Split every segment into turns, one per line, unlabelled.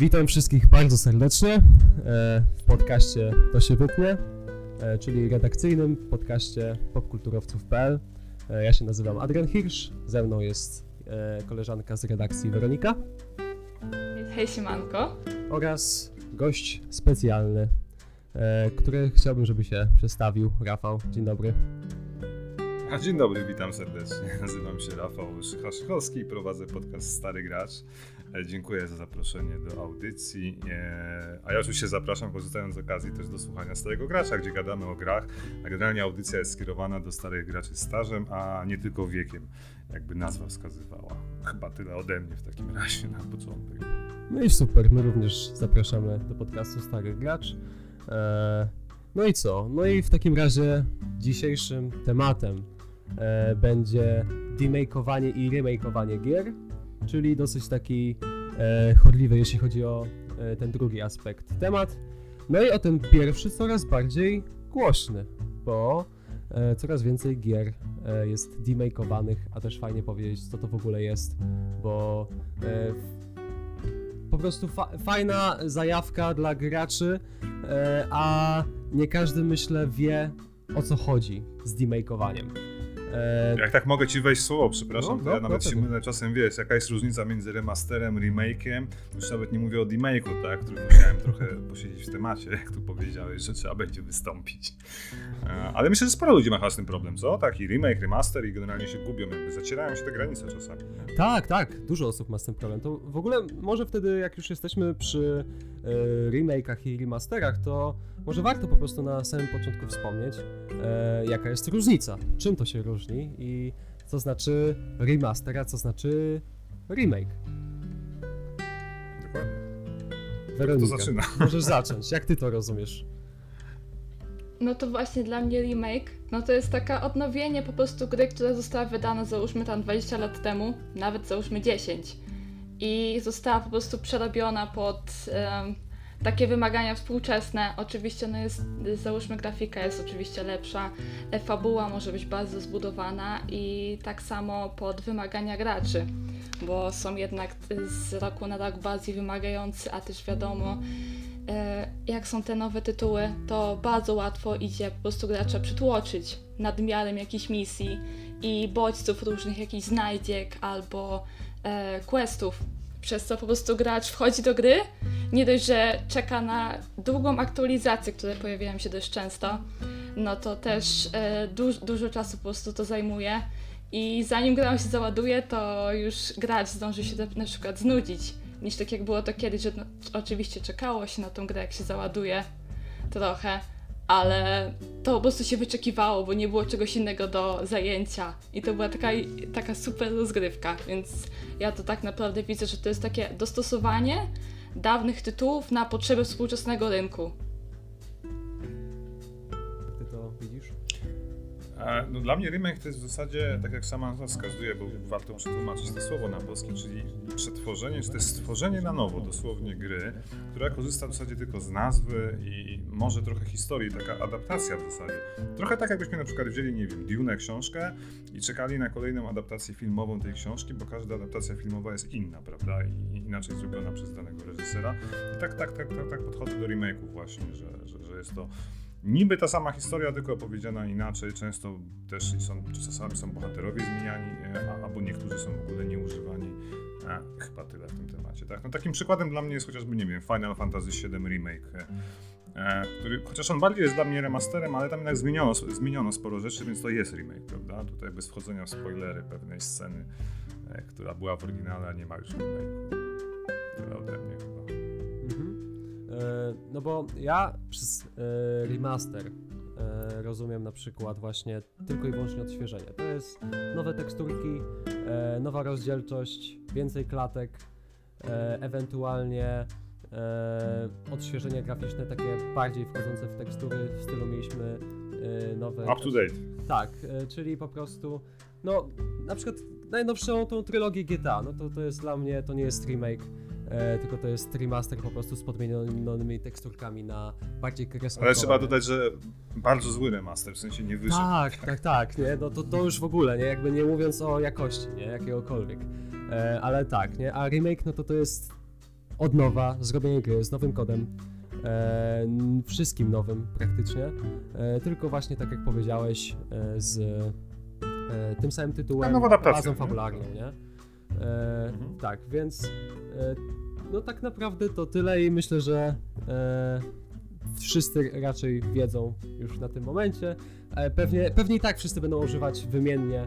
Witam wszystkich bardzo serdecznie e, w podcaście To się wytnie, e, czyli redakcyjnym podcaście popkulturowców.pl. E, ja się nazywam Adrian Hirsch, ze mną jest koleżanka z redakcji Weronika.
Hej siemanko.
Oraz gość specjalny, który chciałbym, żeby się przedstawił. Rafał, dzień dobry.
A dzień dobry, witam serdecznie. Nazywam się Rafał Szycha-Szychowski i prowadzę podcast Stary Gracz. E, dziękuję za zaproszenie do audycji. E, a ja oczywiście zapraszam, korzystając z okazji, też do słuchania Starego Gracza, gdzie gadamy o grach. A generalnie audycja jest skierowana do starych graczy stażem, a nie tylko wiekiem, jakby nazwa wskazywała. Chyba tyle ode mnie w takim razie na początek.
No i super, my również zapraszamy do podcastu Stary Gracz. E, no i co? No i w takim razie dzisiejszym tematem będzie demakeowanie i remakeowanie gier czyli dosyć taki e, jeśli chodzi o e, ten drugi aspekt temat. No i o ten pierwszy coraz bardziej głośny, bo e, coraz więcej gier e, jest demakeowanych, a też fajnie powiedzieć, co to w ogóle jest, bo e, po prostu fa fajna zajawka dla graczy, e, a nie każdy, myślę, wie o co chodzi z demakeowaniem.
E... Jak tak mogę ci wejść słowo, przepraszam, no, to no, ja nawet no, się mylę czasem, wiesz, jaka jest różnica między remasterem, remake'iem, już nawet nie mówię o demake'u, tak, który musiałem trochę posiedzieć w temacie, jak tu powiedziałeś, że trzeba będzie wystąpić. E, ale myślę, że sporo ludzi ma z tym problem, co? Taki remake, remaster i generalnie się gubią, jakby zacierają się te granice czasami.
Nie? Tak, tak, dużo osób ma z tym problem. To w ogóle może wtedy, jak już jesteśmy przy remake'ach i remasterach, to może warto po prostu na samym początku wspomnieć, e, jaka jest różnica, czym to się różni i co znaczy remaster, a co znaczy remake.
Dokładnie.
Weronika, to zaczyna. możesz zacząć. Jak ty to rozumiesz?
No to właśnie dla mnie remake, no to jest taka odnowienie po prostu gry, która została wydana załóżmy tam 20 lat temu, nawet załóżmy 10 i została po prostu przerobiona pod um, takie wymagania współczesne. Oczywiście no jest, załóżmy grafika jest oczywiście lepsza, e, fabuła może być bardzo zbudowana i tak samo pod wymagania graczy, bo są jednak z roku na rok bardziej wymagający, a też wiadomo e, jak są te nowe tytuły, to bardzo łatwo idzie po prostu gracza przytłoczyć nadmiarem jakichś misji i bodźców różnych jakichś znajdziek albo e, questów, przez co po prostu gracz wchodzi do gry, nie dość, że czeka na długą aktualizację, które pojawiają się dość często, no to też e, duż, dużo czasu po prostu to zajmuje. I zanim gra się załaduje, to już gracz zdąży się na przykład znudzić, niż tak jak było to kiedyś, że no, oczywiście czekało się na tą grę, jak się załaduje trochę, ale to po prostu się wyczekiwało, bo nie było czegoś innego do zajęcia. I to była taka, taka super rozgrywka, więc ja to tak naprawdę widzę, że to jest takie dostosowanie dawnych tytułów na potrzeby współczesnego rynku.
No dla mnie remake to jest w zasadzie, tak jak sama nazwa wskazuje, bo warto przetłumaczyć to słowo na polski, czyli przetworzenie, czy jest stworzenie na nowo dosłownie gry, która korzysta w zasadzie tylko z nazwy i może trochę historii, taka adaptacja w zasadzie. Trochę tak jakbyśmy na przykład wzięli, nie wiem, Dune książkę i czekali na kolejną adaptację filmową tej książki, bo każda adaptacja filmowa jest inna, prawda, i inaczej zrobiona przez danego reżysera. I tak, tak, tak, tak, tak podchodzę do remake'ów właśnie, że, że, że jest to Niby ta sama historia, tylko opowiedziana inaczej. Często też są, czasami są bohaterowie zmieniani, a, albo niektórzy są w ogóle nieużywani. A, chyba tyle w tym temacie. Tak? No, takim przykładem dla mnie jest chociażby, nie wiem, Final Fantasy VII Remake, e, e, który, chociaż on bardziej jest dla mnie remasterem, ale tam jednak zmieniono, zmieniono sporo rzeczy, więc to jest remake, prawda? Tutaj bez wchodzenia w spoilery pewnej sceny, e, która była w oryginale, a nie ma już remake'u. Tyle ode mnie chyba.
E, no bo ja przez e, remaster e, rozumiem na przykład właśnie tylko i wyłącznie odświeżenie. To jest nowe teksturki, nowa rozdzielczość, więcej klatek, ewentualnie odświeżenie graficzne takie bardziej wchodzące w tekstury w stylu mieliśmy nowe...
Up to date.
Tak, czyli po prostu no na przykład najnowszą tą trylogię GTA, no to to jest dla mnie, to nie jest remake, e, tylko to jest remaster po prostu z podmienionymi teksturkami na bardziej kreskowe.
Ale trzeba dodać, że bardzo zły remaster, w sensie nie wyszedł.
Tak, tak, tak, nie? No to, to już w ogóle, nie? Jakby nie mówiąc o jakości, nie? Jakiegokolwiek. E, ale tak, nie? A remake, no to to jest od nowa, zrobienie gry z nowym kodem, e, wszystkim nowym praktycznie, e, tylko właśnie tak jak powiedziałeś, e, z e, tym samym tytułem,
nowa adaptacja,
bazą fabularną, nie? E,
Mhm.
Tak, więc e, no tak naprawdę to tyle i myślę, że e, wszyscy raczej wiedzą już na tym momencie. E, pewnie, pewnie i tak wszyscy będą używać wymiennie e,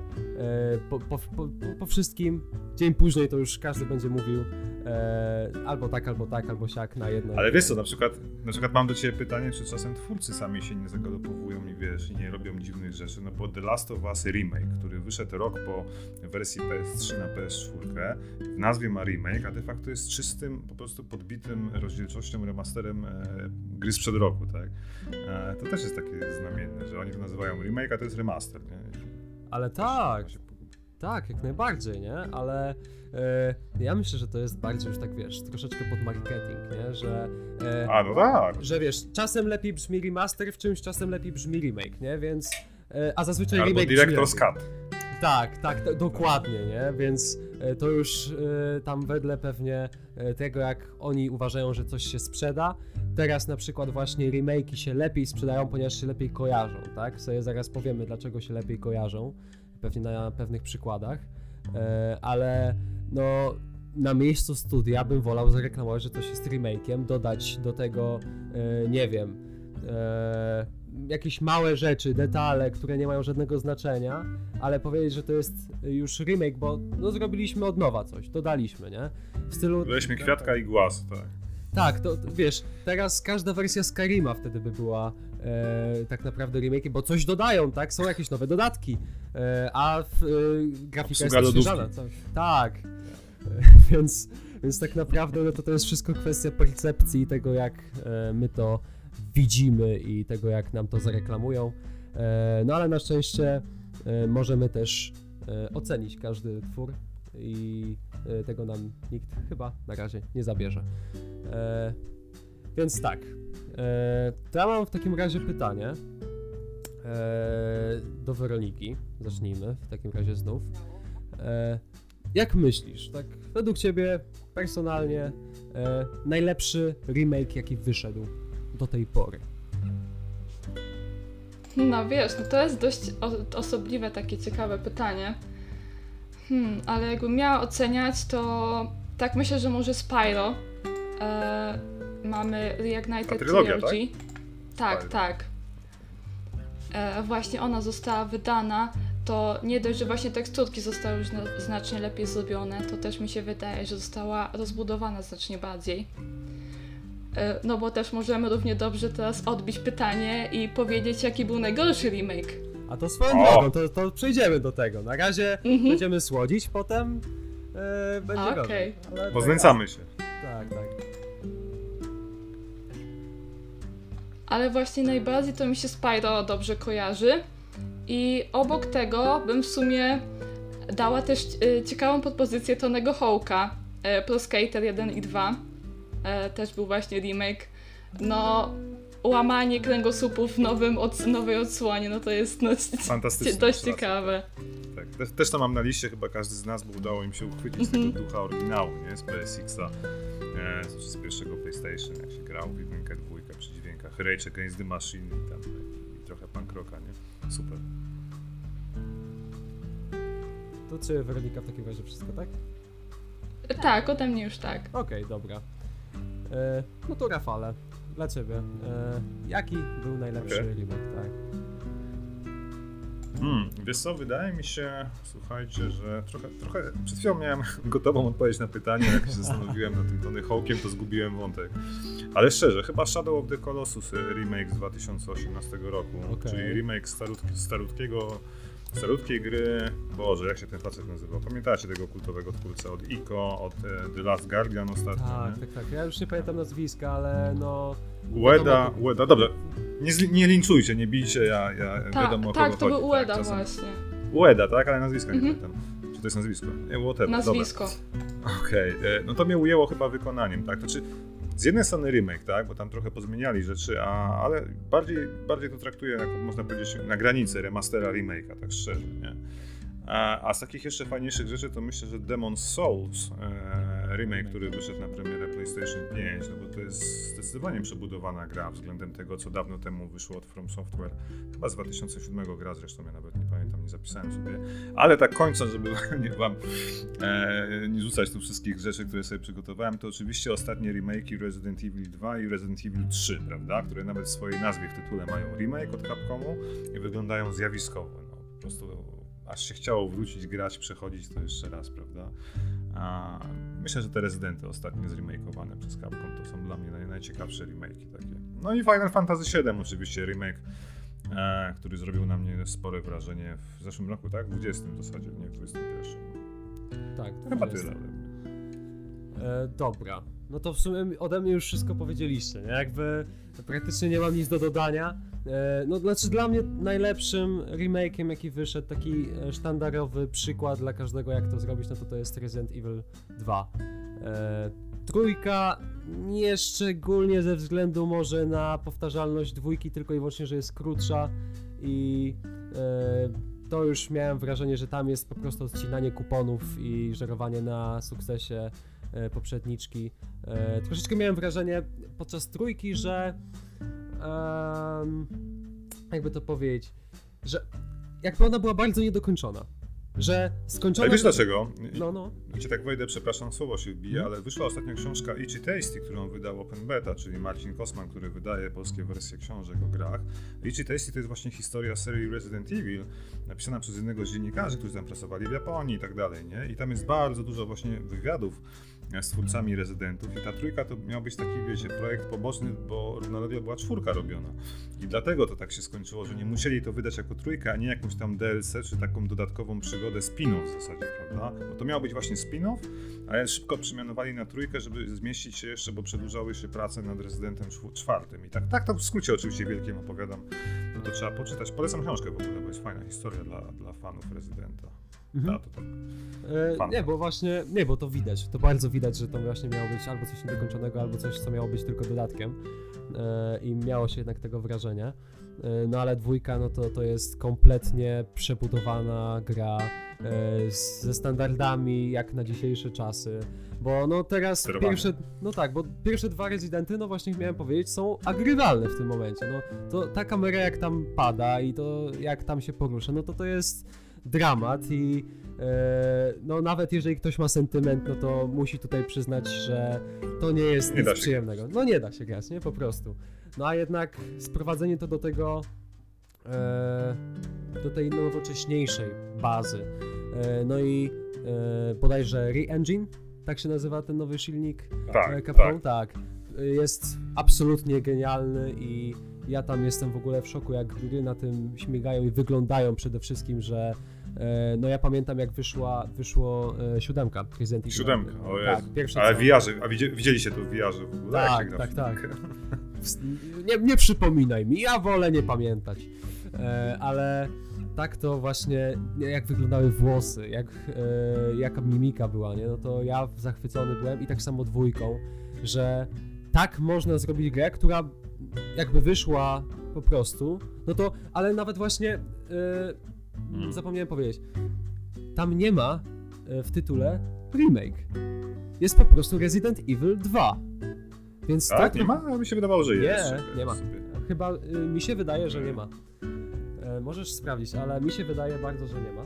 po, po, po, po wszystkim. Dzień później to już każdy będzie mówił e, albo tak, albo tak, albo siak na jedno.
Ale wiesz co, na przykład, na przykład mam do ciebie pytanie, czy czasem twórcy sami się nie zagalopowują i wiesz, i nie robią dziwnych rzeczy, no bo The Last of Us Remake, który wyszedł rok po wersji PS3 na PS4, w nazwie ma remake, a de facto jest czystym, po prostu podbitym rozdzielczością remasterem gry sprzed roku, tak? To też jest takie znamienne, że oni to nazywają remake, a to jest remaster, nie?
Ale tak, tak, jak najbardziej, nie? Ale e, ja myślę, że to jest bardziej już tak, wiesz, troszeczkę pod marketing, nie? Że, e,
A, no tak.
że wiesz, czasem lepiej brzmi remaster, w czymś czasem lepiej brzmi remake, nie? Więc, e, a zazwyczaj
Albo
remake
Director's
brzmi.
Cut.
Tak, tak, dokładnie, nie? Więc e, to już e, tam wedle pewnie e, tego, jak oni uważają, że coś się sprzeda. Teraz na przykład właśnie remake'i się lepiej sprzedają, ponieważ się lepiej kojarzą, tak? Sobie zaraz powiemy, dlaczego się lepiej kojarzą, pewnie na pewnych przykładach, ale no na miejscu studia bym wolał zareklamować, że coś jest remake'iem, dodać do tego, nie wiem, jakieś małe rzeczy, detale, które nie mają żadnego znaczenia, ale powiedzieć, że to jest już remake, bo no zrobiliśmy od nowa coś, dodaliśmy, nie? W stylu...
Weźmy kwiatka i głaz, tak.
Tak, to wiesz, teraz każda wersja Skyrima wtedy by była e, tak naprawdę remake, bo coś dodają, tak? Są jakieś nowe dodatki, e, a w, e, grafika
Obsługa
jest odświeżana. Tak, e, więc, więc tak naprawdę no to, to jest wszystko kwestia percepcji i tego, jak e, my to widzimy i tego, jak nam to zareklamują. E, no ale na szczęście e, możemy też e, ocenić każdy twór i tego nam nikt chyba na razie nie zabierze. Więc tak. To ja mam w takim razie pytanie do Weroniki. Zacznijmy w takim razie znów. Jak myślisz, tak według ciebie personalnie najlepszy remake jaki wyszedł do tej pory?
No wiesz, no to jest dość osobliwe, takie ciekawe pytanie. Hmm, ale jakbym miała oceniać, to tak myślę, że może Spyro. E, mamy Reignited Trilogy. Tak,
Spyro.
tak. E, właśnie ona została wydana, to nie dość, że właśnie teksturki zostały już na, znacznie lepiej zrobione, to też mi się wydaje, że została rozbudowana znacznie bardziej. E, No bo też możemy równie dobrze teraz odbić pytanie i powiedzieć, jaki był najgorszy remake.
A to swoją
O!
drogą, to, to przejdziemy do tego. Na razie
Mhm.
będziemy słodzić, potem e, będzie
Okej.
gorzej.
Bo znęcamy się.
Tak, tak.
Ale właśnie najbardziej to mi się Spyro dobrze kojarzy. I obok tego bym w sumie dała też e, ciekawą podpozycję Tonego Hołka, Pro Skater 1 i 2. E, też był właśnie remake. No, łamanie kręgosłupów w nowym od, nowej odsłonie, no to jest no,
Fantastyczne.
dość
Racja.
ciekawe.
Tak, też, też to mam na liście, chyba każdy z nas, bo udało im się uchwycić
Mhm.
tego ducha oryginału, nie? Z PSX-a, e, z, z pierwszego PlayStation, jak się grał w jedynkę, dwójkę przy dźwiękach Rage Against the Machine i tam i trochę punk rocka, nie? Super.
To czy Weronika w takim razie wszystko, tak?
E, Tak, ode mnie już tak.
Okej, dobra. E, no to Rafale, dla ciebie. E, jaki był najlepszy
Okej.
remake, tak?
Hmm, wiesz co, wydaje mi się, słuchajcie, że trochę, trochę przed chwilą miałem gotową odpowiedź na pytanie, jak się zastanowiłem nad tym Tony Hawkiem, to zgubiłem wątek. Ale szczerze, chyba Shadow of the Colossus y, remake z 2018 roku,
Okej.
czyli remake starut, starutkiego, starutkiej gry, Boże, jak się ten facet nazywał? Pamiętacie tego kultowego twórcę od Ico, od e, The Last Guardian ostatnio,
Tak,
nie?
tak, tak. Ja już nie pamiętam nazwiska, ale no...
Ueda,
wiadomo-
Ueda, dobrze, nie, nie linczujcie, nie bijcie, ja, ja
Ta,
wiadomo o
tak,
kogo
to
chodzi.
był Ueda
czasem-
właśnie.
Ueda, tak? Ale nazwiska nie
Mhm.
pamiętam. Czy to jest nazwisko? Nie, whatever.
Nazwisko.
Okej, e, no to mnie ujęło chyba wykonaniem, tak? Znaczy, z jednej strony remake, tak? Bo tam trochę pozmieniali rzeczy, a, ale bardziej, bardziej to traktuję, jako można powiedzieć, na granicy remastera remake'a, tak szczerze, nie? A, a z takich jeszcze fajniejszych rzeczy to myślę, że Demon's Souls e, remake, który wyszedł na premierę PlayStation 5, no bo to jest zdecydowanie przebudowana gra względem tego, co dawno temu wyszło od From Software. Chyba z 2007 gra, zresztą ja nawet nie pamiętam, nie zapisałem sobie. Ale tak kończąc, żeby nie wam e, nie rzucać tu wszystkich rzeczy, które sobie przygotowałem, to oczywiście ostatnie remake'i Resident Evil 2 i Resident Evil 3, prawda, które nawet w swojej nazwie w tytule mają remake od Capcomu i wyglądają zjawiskowo. No, po prostu aż się chciało wrócić, grać, przechodzić to jeszcze raz, prawda? A myślę, że te rezydenty ostatnie zremakeowane przez Capcom to są dla mnie naj, najciekawsze remake'i takie. No i Final Fantasy VII oczywiście remake, e, który zrobił na mnie spore wrażenie w zeszłym roku, tak? W 20 w zasadzie, nie w 21.
Tak,
Chyba
20.
tyle.
E, dobra. No to w sumie ode mnie już wszystko powiedzieliście, nie? Jakby praktycznie nie mam nic do dodania. E, no znaczy dla mnie najlepszym remake'iem jaki wyszedł, taki e, sztandarowy przykład dla każdego jak to zrobić, no to to jest Resident Evil 2. E, trójka nie szczególnie ze względu może na powtarzalność dwójki, tylko i wyłącznie, że jest krótsza i to już miałem wrażenie, że tam jest po prostu odcinanie kuponów i żerowanie na sukcesie poprzedniczki. Troszeczkę miałem wrażenie podczas trójki, że em, jakby to powiedzieć, że jakby ona była bardzo niedokończona. Że skończona...
Ale wiesz dlaczego?
No, no.
Wiecie, tak wejdę, przepraszam, słowo się wbije, ale wyszła ostatnio książka Itchy Tasty, którą wydał Open Beta, czyli Marcin Kosman, który wydaje polskie wersje książek o grach. Itchy Tasty to jest właśnie historia serii Resident Evil, napisana przez jednego z dziennikarzy, którzy tam pracowali w Japonii i tak dalej, nie? I tam jest bardzo dużo właśnie wywiadów z twórcami rezydentów i ta trójka to miał być taki, wiecie, projekt poboczny, bo równolegle była czwórka robiona. I dlatego to tak się skończyło, że nie musieli to wydać jako trójkę, a nie jakąś tam DLC, czy taką dodatkową przygodę spin-off w zasadzie, prawda? Bo to miał być właśnie spin-off, ale szybko przemianowali na trójkę, żeby zmieścić się jeszcze, bo przedłużały się prace nad rezydentem czw- czwartym. I tak, tak to w skrócie oczywiście wielkim opowiadam, no to trzeba poczytać. Polecam książkę w ogóle, bo jest fajna historia dla, dla fanów rezydenta.
Mhm.
To tak.
E, nie, bo właśnie, nie, bo to widać, to bardzo widać, że to właśnie miało być albo coś niedokończonego, albo coś, co miało być tylko dodatkiem e, i miało się jednak tego wrażenie. E, no ale dwójka, no to, to jest kompletnie przebudowana gra e, z, ze standardami jak na dzisiejsze czasy, bo no teraz
Sterowanie.
pierwsze, no tak, bo pierwsze dwa Rezydenty, no właśnie miałem powiedzieć, są agrywalne w tym momencie, no to ta kamera jak tam pada i to jak tam się porusza, no to to jest dramat i e, no nawet jeżeli ktoś ma sentyment, no to musi tutaj przyznać, że to nie jest
Nie
nic przyjemnego. No nie da się grać, nie? Po prostu. No a jednak sprowadzenie to do tego e, do tej nowocześniejszej bazy. E, no i bodajże Re-Engine, tak się nazywa ten nowy silnik
Tak,
Capcom,
tak.
tak. Jest absolutnie genialny i ja tam jestem w ogóle w szoku, jak gry na tym śmigają i wyglądają przede wszystkim, że no ja pamiętam jak wyszła, wyszło e, siódemka Resident Evil.
Siódemka, o
tak,
Ale wiarze, a widzie, widzieliście to w wiarze w ogóle?
Tak, tak, tak.
siódemkę?
Nie, nie przypominaj mi, ja wolę nie pamiętać. E, ale tak to właśnie, jak wyglądały włosy, jak, e, jaka mimika była, nie? No to ja zachwycony byłem i tak samo dwójką, że tak można zrobić grę, która jakby wyszła po prostu, no to, ale nawet właśnie, e,
Mm.
zapomniałem powiedzieć, tam nie ma e, w tytule remake. Jest po prostu Resident Evil 2. Więc
Tak,
to,
nie ma? Mi się wydawało, że
Nie,
jest.
nie ma.
Sobie.
Chyba y, mi się wydaje, że nie ma. E, możesz sprawdzić, ale mi się wydaje bardzo, że nie ma.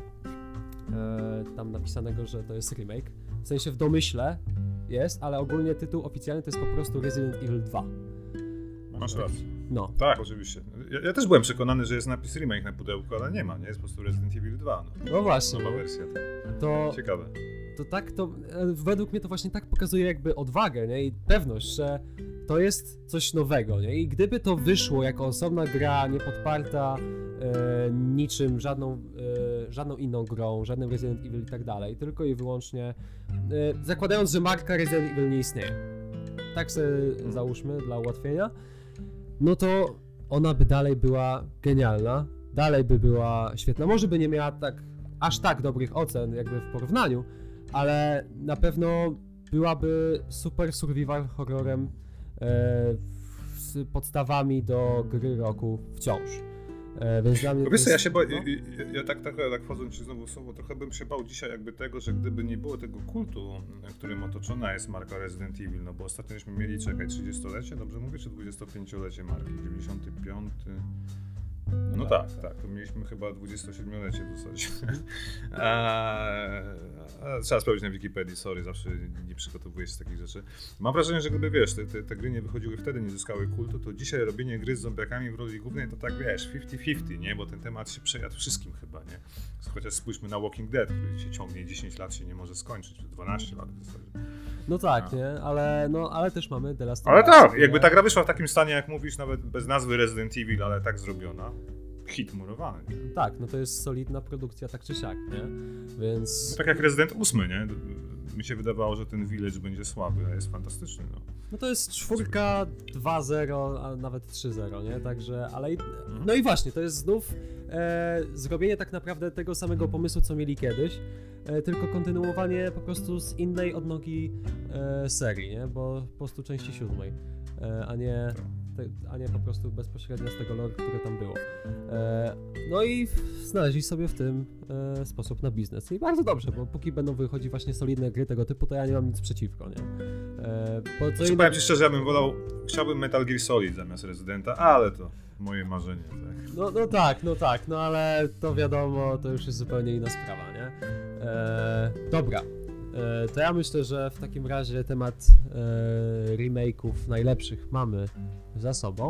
E, tam napisanego, że to jest remake. W sensie w domyśle jest, ale ogólnie tytuł oficjalny to jest po prostu Resident Evil 2.
Masz rację.
No.
Tak, oczywiście. Ja, ja też byłem przekonany, że jest napis remake na pudełku, ale nie ma, nie? Jest po prostu Resident Evil 2. No,
No właśnie.
Nowa wersja.
To,
Ciekawe.
to tak, to e, według mnie to właśnie tak pokazuje jakby odwagę, nie? I pewność, że to jest coś nowego, nie? I gdyby to wyszło jako osobna gra, nie podparta e, niczym, żadną, e, żadną inną grą, żadnym Resident Evil i tak dalej, tylko i wyłącznie e, zakładając, że marka Resident Evil nie istnieje. Tak sobie załóżmy dla ułatwienia. No to ona by dalej była genialna, dalej by była świetna. Może by nie miała tak aż tak dobrych ocen jakby w porównaniu, ale na pewno byłaby super survival horrorem e, z podstawami do gry roku wciąż. E, więc dla mnie
to wiesz co, ja
jest-
się boję,
no.
ja, ja tak, tak, tak wchodząc ci znowu w słowo, trochę bym się bał dzisiaj jakby tego, że gdyby nie było tego kultu, którym otoczona jest marka Resident Evil, no bo ostatnio żeśmy mieli, czekaj, 30-lecie, dobrze mówię, czy 25-lecie marki, 95... No, tak, tak, to mieliśmy chyba 27-lecie w zasadzie. Eee, a, trzeba sprawdzić na Wikipedii, sorry, zawsze nie przygotowuję się z takich rzeczy. Mam wrażenie, że gdyby, wiesz, te, te, te gry nie wychodziły wtedy, nie zyskały kultu, to dzisiaj robienie gry z zombiakami w roli głównej to tak, wiesz, 50-50, nie? Bo ten temat się przejadł wszystkim chyba, nie? Chociaż spójrzmy na Walking Dead, który się ciągnie 10 lat, się nie może skończyć, czy 12 lat w zasadzie.
No tak,
No.
nie? Ale, no, ale też mamy The Last
Ale tak, jakby ta gra wyszła w takim stanie, jak mówisz, nawet bez nazwy Resident Evil, ale tak zrobiona, hit murowany. nie?
Tak, no to jest solidna produkcja tak czy siak, nie? Więc...
Tak jak Resident 8, nie? Mi się wydawało, że ten Village będzie słaby, a jest fantastyczny, no.
No to jest czwórka 2-0, a nawet 3-0, nie? Także, ale... i-
Mhm.
No i właśnie, to jest znów e, zrobienie tak naprawdę tego samego pomysłu, co mieli kiedyś, e, tylko kontynuowanie po prostu z innej odnogi e, serii, nie? Bo po prostu części siódmej, e, a nie... Te, a nie po prostu bezpośrednio z tego lore, które tam było. E, no i znaleźli sobie w tym e, sposób na biznes. I bardzo dobrze, bo póki będą wychodzić właśnie solidne gry tego typu, to ja nie mam nic przeciwko, nie? E, bo co
Znaczy,
innego-
powiem ci szczerze, ja bym wolał, chciałbym Metal Gear Solid zamiast Residenta, ale to moje marzenie, tak.
No, no tak, no tak, no ale to wiadomo, to już jest zupełnie inna sprawa, nie? E, dobra, to ja myślę, że w takim razie temat e, remake'ów najlepszych mamy za sobą,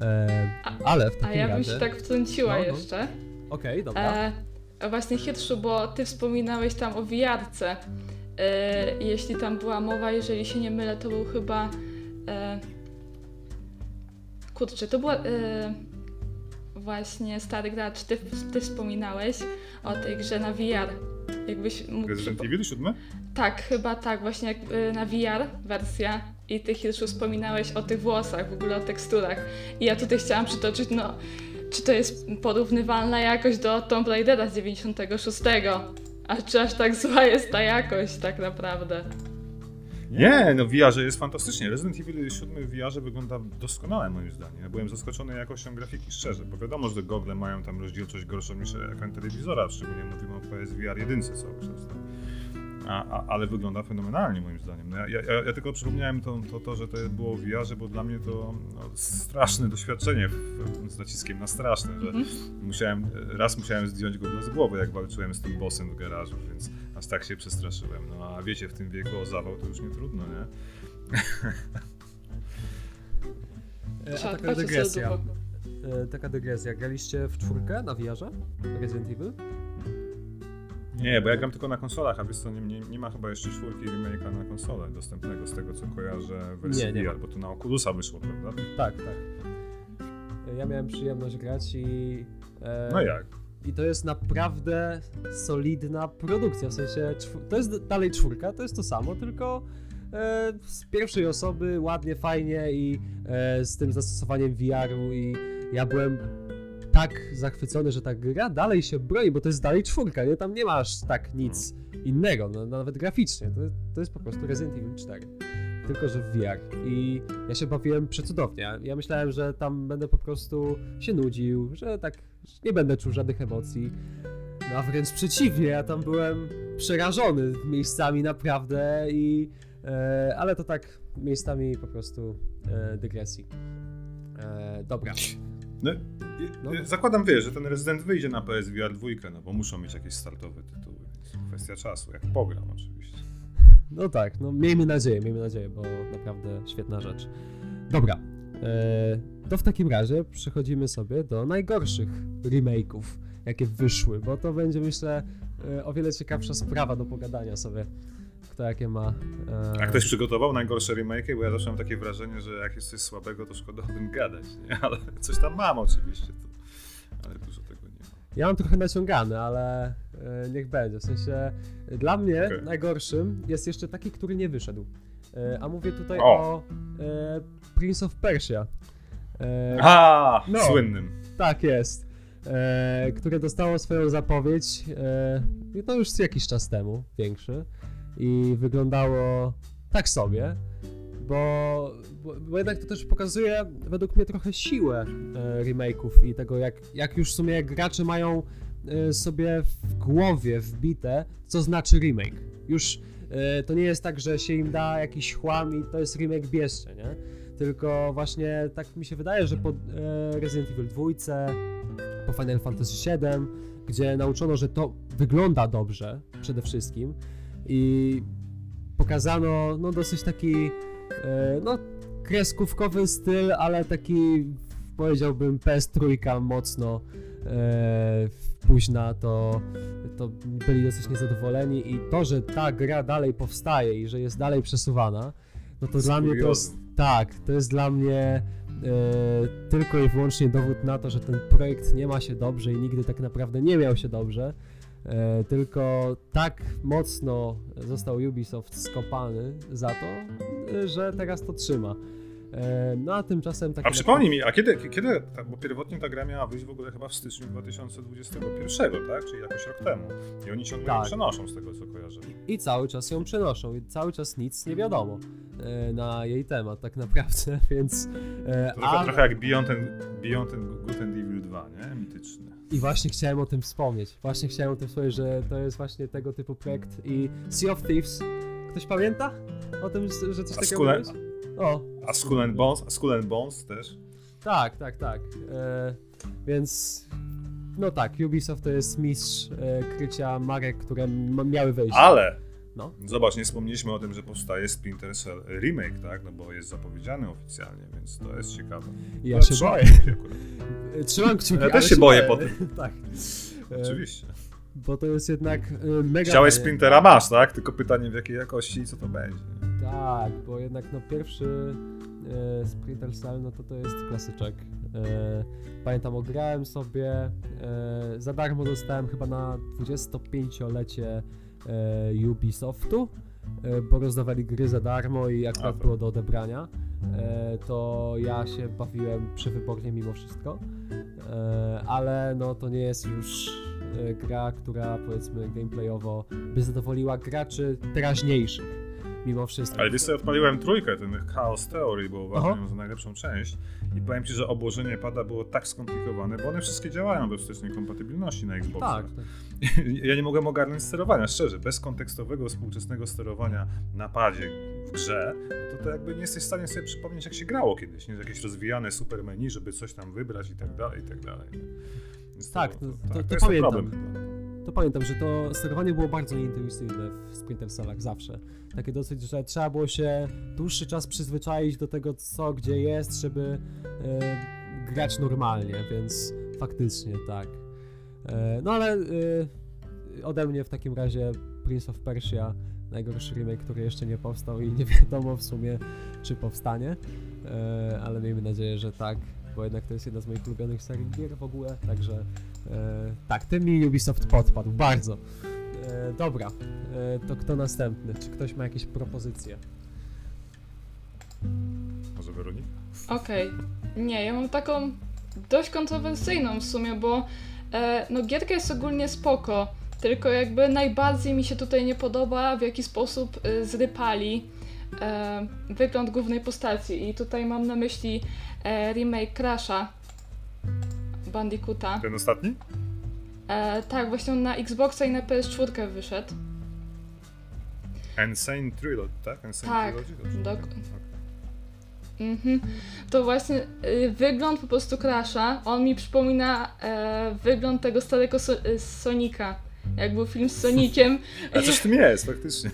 e,
A-
ale w
A
takim
ja bym
razie...
się tak wtrąciła
No, no.
jeszcze.
Okej, dobra.
E, właśnie Hirszu, bo ty wspominałeś tam o wiarce. E, jeśli tam była mowa, jeżeli się nie mylę, to był chyba. E, kurczę, to była. E, właśnie stary gracz, ty, ty wspominałeś o tej grze na VR. Jakbyś mógł.
Resident
przypo-
Evil 7?
Tak, chyba tak, właśnie jak y, na VR wersja i ty Hirszu wspominałeś o tych włosach, w ogóle o teksturach. I ja tutaj chciałam przytoczyć, no, czy to jest porównywalna jakość do Tomb Raidera z 96? A czy aż tak zła jest ta jakość tak naprawdę?
Nie, no w VR jest fantastycznie. Resident Evil 7 w VR wygląda doskonale moim zdaniem. Ja byłem zaskoczony jakością grafiki, szczerze, bo wiadomo, że gogle mają tam rozdzielczość gorszą niż ekran telewizora, szczególnie mówimy o PSVR 1 cały czas. tak. A, a, ale wygląda fenomenalnie moim zdaniem. No ja, ja, ja tylko przypomniałem to, to, to, że to było w VR, bo dla mnie to no, straszne doświadczenie z naciskiem na straszne, że
Mhm.
musiałem, raz musiałem zdjąć go z głowy, jak walczyłem z tym bossem w garażu, więc aż tak się przestraszyłem. No a wiecie, w tym wieku o zawał to już nie trudno, nie?
E, a
Trzeba
taka dygresja. E, taka dygresja. Graliście w czwórkę na VR-ze? Resident Evil?
Nie, bo ja gram tylko na konsolach, a wiesz co, nie, nie, nie ma chyba jeszcze czwórki remake'a na konsolę dostępnego z tego co kojarzę w wersji
Nie, nie
VR, bo to na Oculusa wyszło, prawda?
Tak, tak. E, Ja miałem przyjemność grać i... E,
No jak?
I to jest naprawdę solidna produkcja, w sensie to jest dalej czwórka, to jest to samo, tylko e, z pierwszej osoby, ładnie, fajnie i e, z tym zastosowaniem VR-u i ja byłem tak zachwycony, że ta gra dalej się broni, bo to jest dalej czwórka, nie? Tam nie masz tak nic innego, no, nawet graficznie, to, to jest po prostu Resident Evil 4. Tylko, że w VR. I ja się bawiłem przecudownie. Ja myślałem, że tam będę po prostu się nudził, że tak nie będę czuł żadnych emocji. No a wręcz przeciwnie, ja tam byłem przerażony miejscami naprawdę i... E, ale to tak miejscami po prostu e, dygresji. E, dobra.
No,
No.
Zakładam, wiesz, że ten Resident wyjdzie na PSVR 2, no bo muszą mieć jakieś startowe tytuły, kwestia czasu, jak pogram oczywiście.
No tak, no miejmy nadzieję, miejmy nadzieję, bo naprawdę świetna rzecz. Dobra, e, to w takim razie przechodzimy sobie do najgorszych remake'ów, jakie wyszły, bo to będzie myślę e, o wiele ciekawsza sprawa do pogadania sobie, kto jakie ma... E,
A ktoś przygotował najgorsze remake, bo ja zawsze mam takie wrażenie, że jak jest coś słabego, to szkoda o tym gadać, nie? Ale coś tam mam oczywiście, to, ale dużo tego nie ma.
Ja mam trochę naciągane, ale niech będzie. W sensie e, dla mnie
Okej.
najgorszym jest jeszcze taki, który nie wyszedł. E, a mówię tutaj
O!
o e, Prince of Persia. E,
A,
no.
słynnym.
Tak jest. E, które dostało swoją zapowiedź e, to już jakiś czas temu, większy. I wyglądało tak sobie, bo, bo, bo jednak to też pokazuje według mnie trochę siłę e, remake'ów i tego, jak, jak już w sumie gracze mają e, sobie w głowie wbite, co znaczy remake. Już e, to nie jest tak, że się im da jakiś chłam i to jest remake bierzcie, nie? Tylko właśnie tak mi się wydaje, że po e, Resident Evil 2, po Final Fantasy VII, gdzie nauczono, że to wygląda dobrze przede wszystkim i pokazano no dosyć taki no kreskówkowy styl, ale taki powiedziałbym PS3 mocno późna, to, to byli dosyć niezadowoleni i to, że ta gra dalej powstaje i że jest dalej przesuwana, no to
Z
dla mnie to jest, tak, to jest dla mnie e, tylko i wyłącznie dowód na to, że ten projekt nie ma się dobrze i nigdy tak naprawdę nie miał się dobrze, e, tylko tak mocno został Ubisoft skopany za to, e, że teraz to trzyma. E, no a tymczasem
A przypomnij mi, a kiedy, kiedy, ta- bo pierwotnie ta gra miała wyjść w ogóle chyba w styczniu 2021, tak? Czyli jakoś rok temu. I oni ciągle ją
Tak.
przenoszą z tego co kojarzę.
I cały czas ją przenoszą i cały czas nic nie wiadomo e, na jej temat tak naprawdę, więc... E,
To trochę,
a-
trochę jak Beyond ten, Beyond ten Good and Evil 2, nie? Mityczny.
I właśnie chciałem o tym wspomnieć. Właśnie chciałem o tym wspomnieć, że to jest właśnie tego typu projekt i Sea of Thieves. Ktoś pamięta o tym, że coś takiego
and-
być? O,
A Skull and Bones, a Skull and Bones też.
tak, tak, tak. E, więc no tak, Ubisoft to jest mistrz e, krycia marek, które miały wejść.
Ale
No.
zobacz, nie wspomnieliśmy o tym, że powstaje Splinter Cell remake, tak? No bo jest zapowiedziany oficjalnie, więc to jest ciekawe.
Ja
No,
się
trzymam
boję. E, Trzymam kciuki,
Ja też się boję po
tak. E,
Oczywiście.
Bo to jest jednak e, mega
Chciałeś. Splintera, masz, tak? Tylko pytanie w jakiej jakości i co to będzie.
Tak, bo jednak no pierwszy e, Splinter Cell, no to to jest klasyczek. E, pamiętam, ograłem sobie, e, za darmo dostałem chyba na 25-lecie e, Ubisoftu, e, bo rozdawali gry za darmo i akurat było do odebrania. E, to ja się bawiłem przewybornie mimo wszystko, e, ale no to nie jest już gra, która powiedzmy gameplayowo by zadowoliła graczy teraźniejszych mimo wszystko.
Ale wiesz co, odpaliłem trójkę, ten Chaos Theory, bo uważam ją za najlepszą część. I powiem ci, że obłożenie pada było tak skomplikowane, bo one wszystkie działają bez wstecznej kompatybilności na Xboxach.
Tak, tak.
Ja nie mogłem ogarnąć sterowania, szczerze. Bez kontekstowego, współczesnego sterowania na padzie w grze, no to, to jakby nie jesteś w stanie sobie przypomnieć, jak się grało kiedyś. Nie? Jakieś rozwijane super menu, żeby coś tam wybrać i tak dalej, i tak dalej. Więc
Tak, to- to-
tak,
to
jest
pamiętam.
problem.
To pamiętam, że to sterowanie było bardzo nieintuicyjne w Splinter zawsze. Takie dosyć, że trzeba było się dłuższy czas przyzwyczaić do tego, co gdzie jest, żeby e, grać normalnie, więc faktycznie tak. E, no ale e, ode mnie w takim razie Prince of Persia, najgorszy remake, który jeszcze nie powstał i nie wiadomo w sumie, czy powstanie, ale miejmy nadzieję, że tak, bo jednak to jest jedna z moich ulubionych serii gier w ogóle, także e, tak, tym mi Ubisoft podpadł, bardzo. E, dobra, e, to kto następny? Czy ktoś ma jakieś propozycje?
Może Weronika?
Okej. Nie, ja mam taką dość kontrowersyjną w sumie, bo e, no gierka jest ogólnie spoko, tylko jakby najbardziej mi się tutaj nie podoba, w jaki sposób e, zrypali e, wygląd głównej postaci. I tutaj mam na myśli e, remake Crasha Bandicoota.
Ten ostatni?
E, tak, właśnie on na Xboxa i na PS4 wyszedł.
Insane Trilogy, tak? Insane
Tak,
Trilogy? Dobrze,
dok-
tak.
Mhm. To właśnie y, wygląd po prostu Crasha, on mi przypomina e, wygląd tego starego so, y, Sonika. Jak był film z Sonikiem.
Ale coś w tym jest, faktycznie.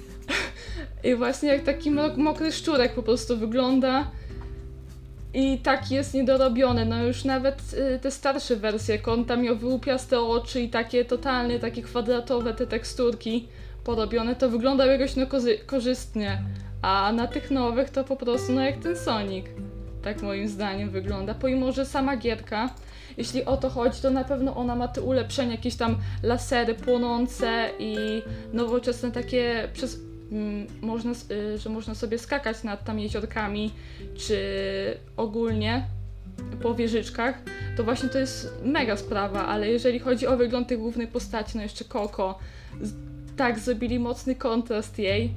I właśnie jak taki mo- mokry szczurek po prostu wygląda. I tak jest niedorobiony. No już nawet y, te starsze wersje, jak on tam miał wyłupiaste oczy i takie totalnie takie kwadratowe te teksturki porobione, to wyglądał jakoś no korzystnie. A na tych nowych to po prostu no jak ten Sonic. Tak moim zdaniem wygląda. Pomimo, że sama gierka, jeśli o to chodzi, to na pewno ona ma te ulepszenia, jakieś tam lasery płonące i nowoczesne takie przez można, s- y, że można sobie skakać nad tam jeziorkami, czy ogólnie po wieżyczkach, to właśnie to jest mega sprawa, ale jeżeli chodzi o wygląd tej głównej postaci, no jeszcze Koko, tak zrobili mocny kontrast jej,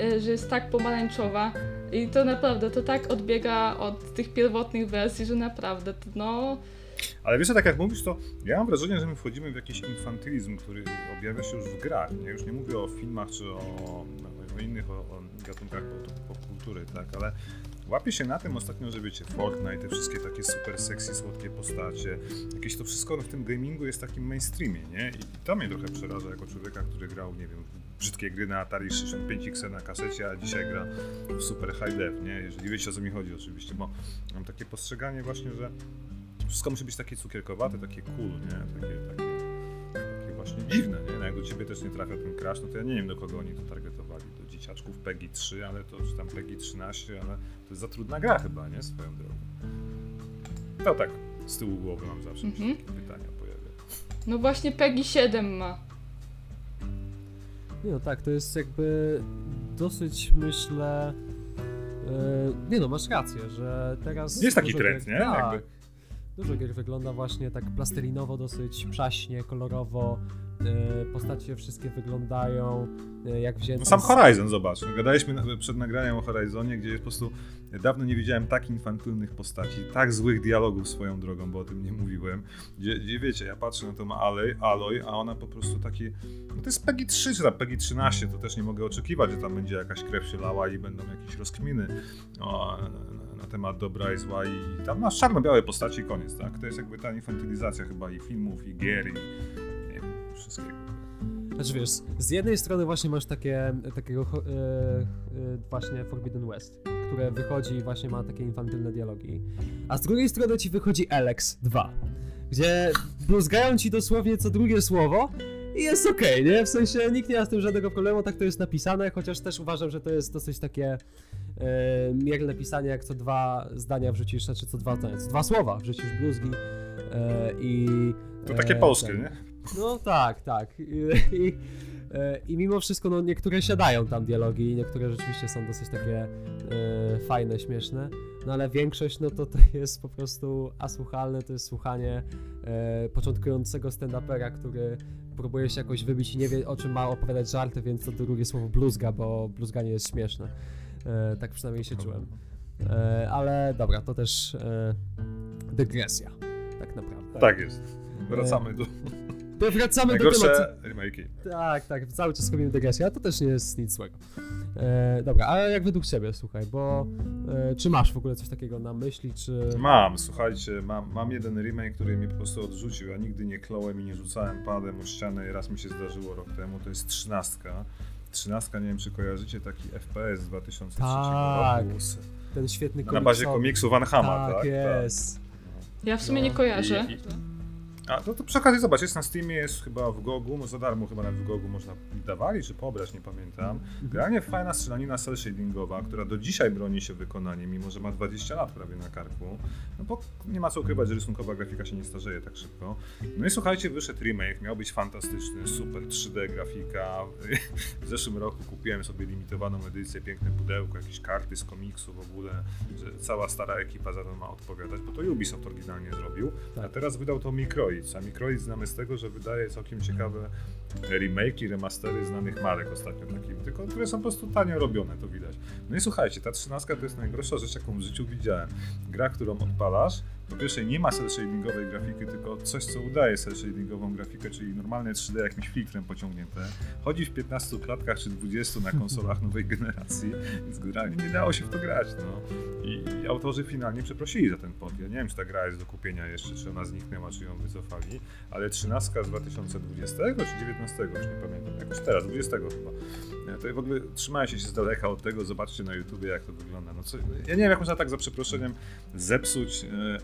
y, że jest tak pomarańczowa, I to naprawdę, to tak odbiega od tych pierwotnych wersji, że naprawdę, no...
Ale wiesz, tak jak mówisz, to ja mam wrażenie, że my wchodzimy w jakiś infantylizm, który objawia się już w grach. Nie? Już nie mówię o filmach czy o, o innych o, o gatunkach popkultury, tak? Ale łapię się na tym ostatnio, że wiecie, Fortnite, te wszystkie takie super sexy, słodkie postacie, jakieś to wszystko w tym gamingu jest takim mainstreamie, nie? I to mnie trochę przeraża jako człowieka, który grał, nie wiem, brzydkie gry na Atari 65X na kasecie, a dzisiaj gra w super high def, nie? Jeżeli wiecie o co mi chodzi oczywiście, bo mam takie postrzeganie właśnie, że wszystko musi być takie cukierkowate, takie cool, nie? Takie, takie, takie właśnie dziwne, nie? No jak do ciebie też nie trafia ten crash, no to ja nie wiem do kogo oni to targetowali, do dzieciaczków PEGI 3, ale to, czy tam PEGI 13, ale to jest za trudna gra chyba, nie? Swoją drogą. To tak, z tyłu głowy mam zawsze mhm. takie pytania pojawiają.
No właśnie PEGI 7 ma.
Nie no tak, to jest jakby dosyć myślę... Yy, nie no, masz rację, że teraz...
Jest taki trend, nie?
Tak. Jakby Dużo gier wygląda właśnie tak plastelinowo, dosyć przaśnie, kolorowo. E, postacie wszystkie wyglądają e, jak wzięte.
No sam Horizon, zobacz. Gadaliśmy przed nagraniem o Horizonie, gdzie po prostu dawno nie widziałem tak infantylnych postaci, tak złych dialogów swoją drogą, bo o tym nie mówiłem. Gdzie, gdzie wiecie, ja patrzę na tą Aloy, Aloy, a ona po prostu taki. No to jest PEGI 3 czy tam PEGI 13, to też nie mogę oczekiwać, że tam będzie jakaś krew się lała i będą jakieś rozkminy. O, temat dobra i zła i tam masz czarno-białe postaci i koniec, tak? To jest jakby ta infantylizacja chyba i filmów, i gier, i nie wiem, wszystkiego.
Znaczy wiesz, z jednej strony właśnie masz takie, takiego e, e, właśnie Forbidden West, które wychodzi i właśnie ma takie infantylne dialogi, a z drugiej strony ci wychodzi Alex 2, gdzie bluzgają ci dosłownie co drugie słowo i jest okej, okay, nie? W sensie nikt nie ma z tym żadnego problemu, tak to jest napisane, chociaż też uważam, że to jest dosyć takie e, mierne pisanie, jak co dwa zdania wrzucisz, znaczy co dwa zdania, co dwa słowa wrzucisz bluzgi e, i...
To takie e, polskie, ten, nie?
No tak, tak. I, i, e, mimo wszystko, no niektóre siadają tam dialogi, niektóre rzeczywiście są dosyć takie fajne, śmieszne, no ale większość, no to to jest po prostu asłuchalne, to jest słuchanie początkującego stand-upera, który próbuje się jakoś wybić i nie wie o czym ma opowiadać żarty, więc to drugie słowo bluzga, bo bluzganie jest śmieszne. E, tak przynajmniej się czułem. E, ale dobra, to też e, dygresja, tak naprawdę.
Tak jest. Wracamy do...
Wracamy
Najgorsze
do
tematu. remake'i.
Tak, tak, cały czas robimy dygresję, a to też nie jest nic złego. E, dobra, ale jak według Ciebie, słuchaj, bo e, czy masz w ogóle coś takiego na myśli, czy...
Mam, słuchajcie, mam, mam jeden remake, który mnie po prostu odrzucił. Ja nigdy nie klołem i nie rzucałem padem o ścianę i raz mi się zdarzyło rok temu, to jest trzynastka. Trzynastka, nie wiem czy kojarzycie, taki FPS z 2003 tak, roku.
ten świetny
Na bazie komiksu Van Hamma, tak?
Tak, jest. Tak.
Ja w sumie no, nie kojarzę. I, i,
a to, to przy okazji zobacz, jest na Steamie, jest chyba w Gogu, no za darmo chyba nawet w Gogu można dawali, czy pobrać, nie pamiętam. Granie fajna strzelanina cel shadingowa, która do dzisiaj broni się wykonaniem, mimo że ma 20 lat prawie na karku. No bo nie ma co ukrywać, że rysunkowa grafika się nie starzeje tak szybko. No i słuchajcie, wyszedł remake, miał być fantastyczny, super 3D grafika. W zeszłym roku kupiłem sobie limitowaną edycję, piękne pudełko, jakieś karty z komiksu w ogóle, że cała stara ekipa za to ma odpowiadać, bo to Ubisoft oryginalnie zrobił, a tak. teraz wydał to Microi Microids, a Microids znamy z tego, że wydaje całkiem ciekawe remake'i, remastery znanych marek ostatnio takim, tylko które są po prostu tanio robione, to widać. No i słuchajcie, ta trzynastka to jest najgorsza rzecz, jaką w życiu widziałem. Gra, którą odpalasz, po pierwsze nie ma cel shadingowej grafiki, tylko coś, co udaje cel shadingową grafikę, czyli normalne 3D jakimś filtrem pociągnięte. Chodzi w 15 klatkach czy 20 na konsolach nowej generacji, więc generalnie nie dało się w to grać. No. I, I, autorzy finalnie przeprosili za ten pod. Ja nie wiem, czy ta gra jest do kupienia jeszcze, czy ona zniknęła, czy ją wycofali, ale 13 z 2020 czy 19, już nie pamiętam, jakoś teraz, 20 chyba. To w ogóle trzymajcie się z daleka od tego, zobaczcie na YouTubie, jak to wygląda. No co, ja nie wiem, jak można tak za przeproszeniem zepsuć e,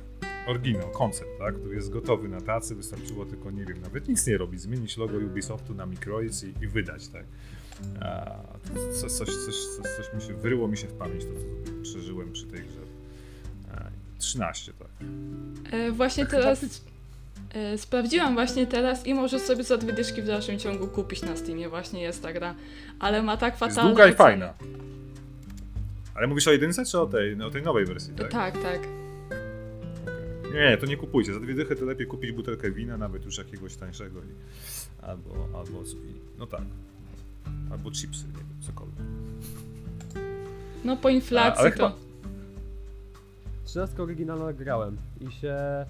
oryginał, koncept, tak, który jest gotowy na tacy, wystarczyło tylko, nie wiem, nawet nic nie robić, zmienić logo Ubisoftu na Microids i, i wydać, tak. A, coś, coś, coś, coś, mi się, wyryło mi się w pamięć to, co przeżyłem przy tej grze. A, 13, tak.
E, właśnie tak, teraz sprawdziłam właśnie teraz i możesz sobie za dwie dyszki w dalszym ciągu kupić na Steamie, właśnie jest ta gra, ale ma tak fatalne
Jest długa i fajna. Ale mówisz o jedynce czy o tej, o tej nowej wersji, tak?
Tak, tak.
Nie, to nie kupujcie. Za dwie dychy to lepiej kupić butelkę wina, nawet już jakiegoś tańszego. I, albo, albo, no tak. Albo chipsy, nie wiem, cokolwiek.
No po inflacji
ale
to...
chyba-
13 oryginalną grałem i się e,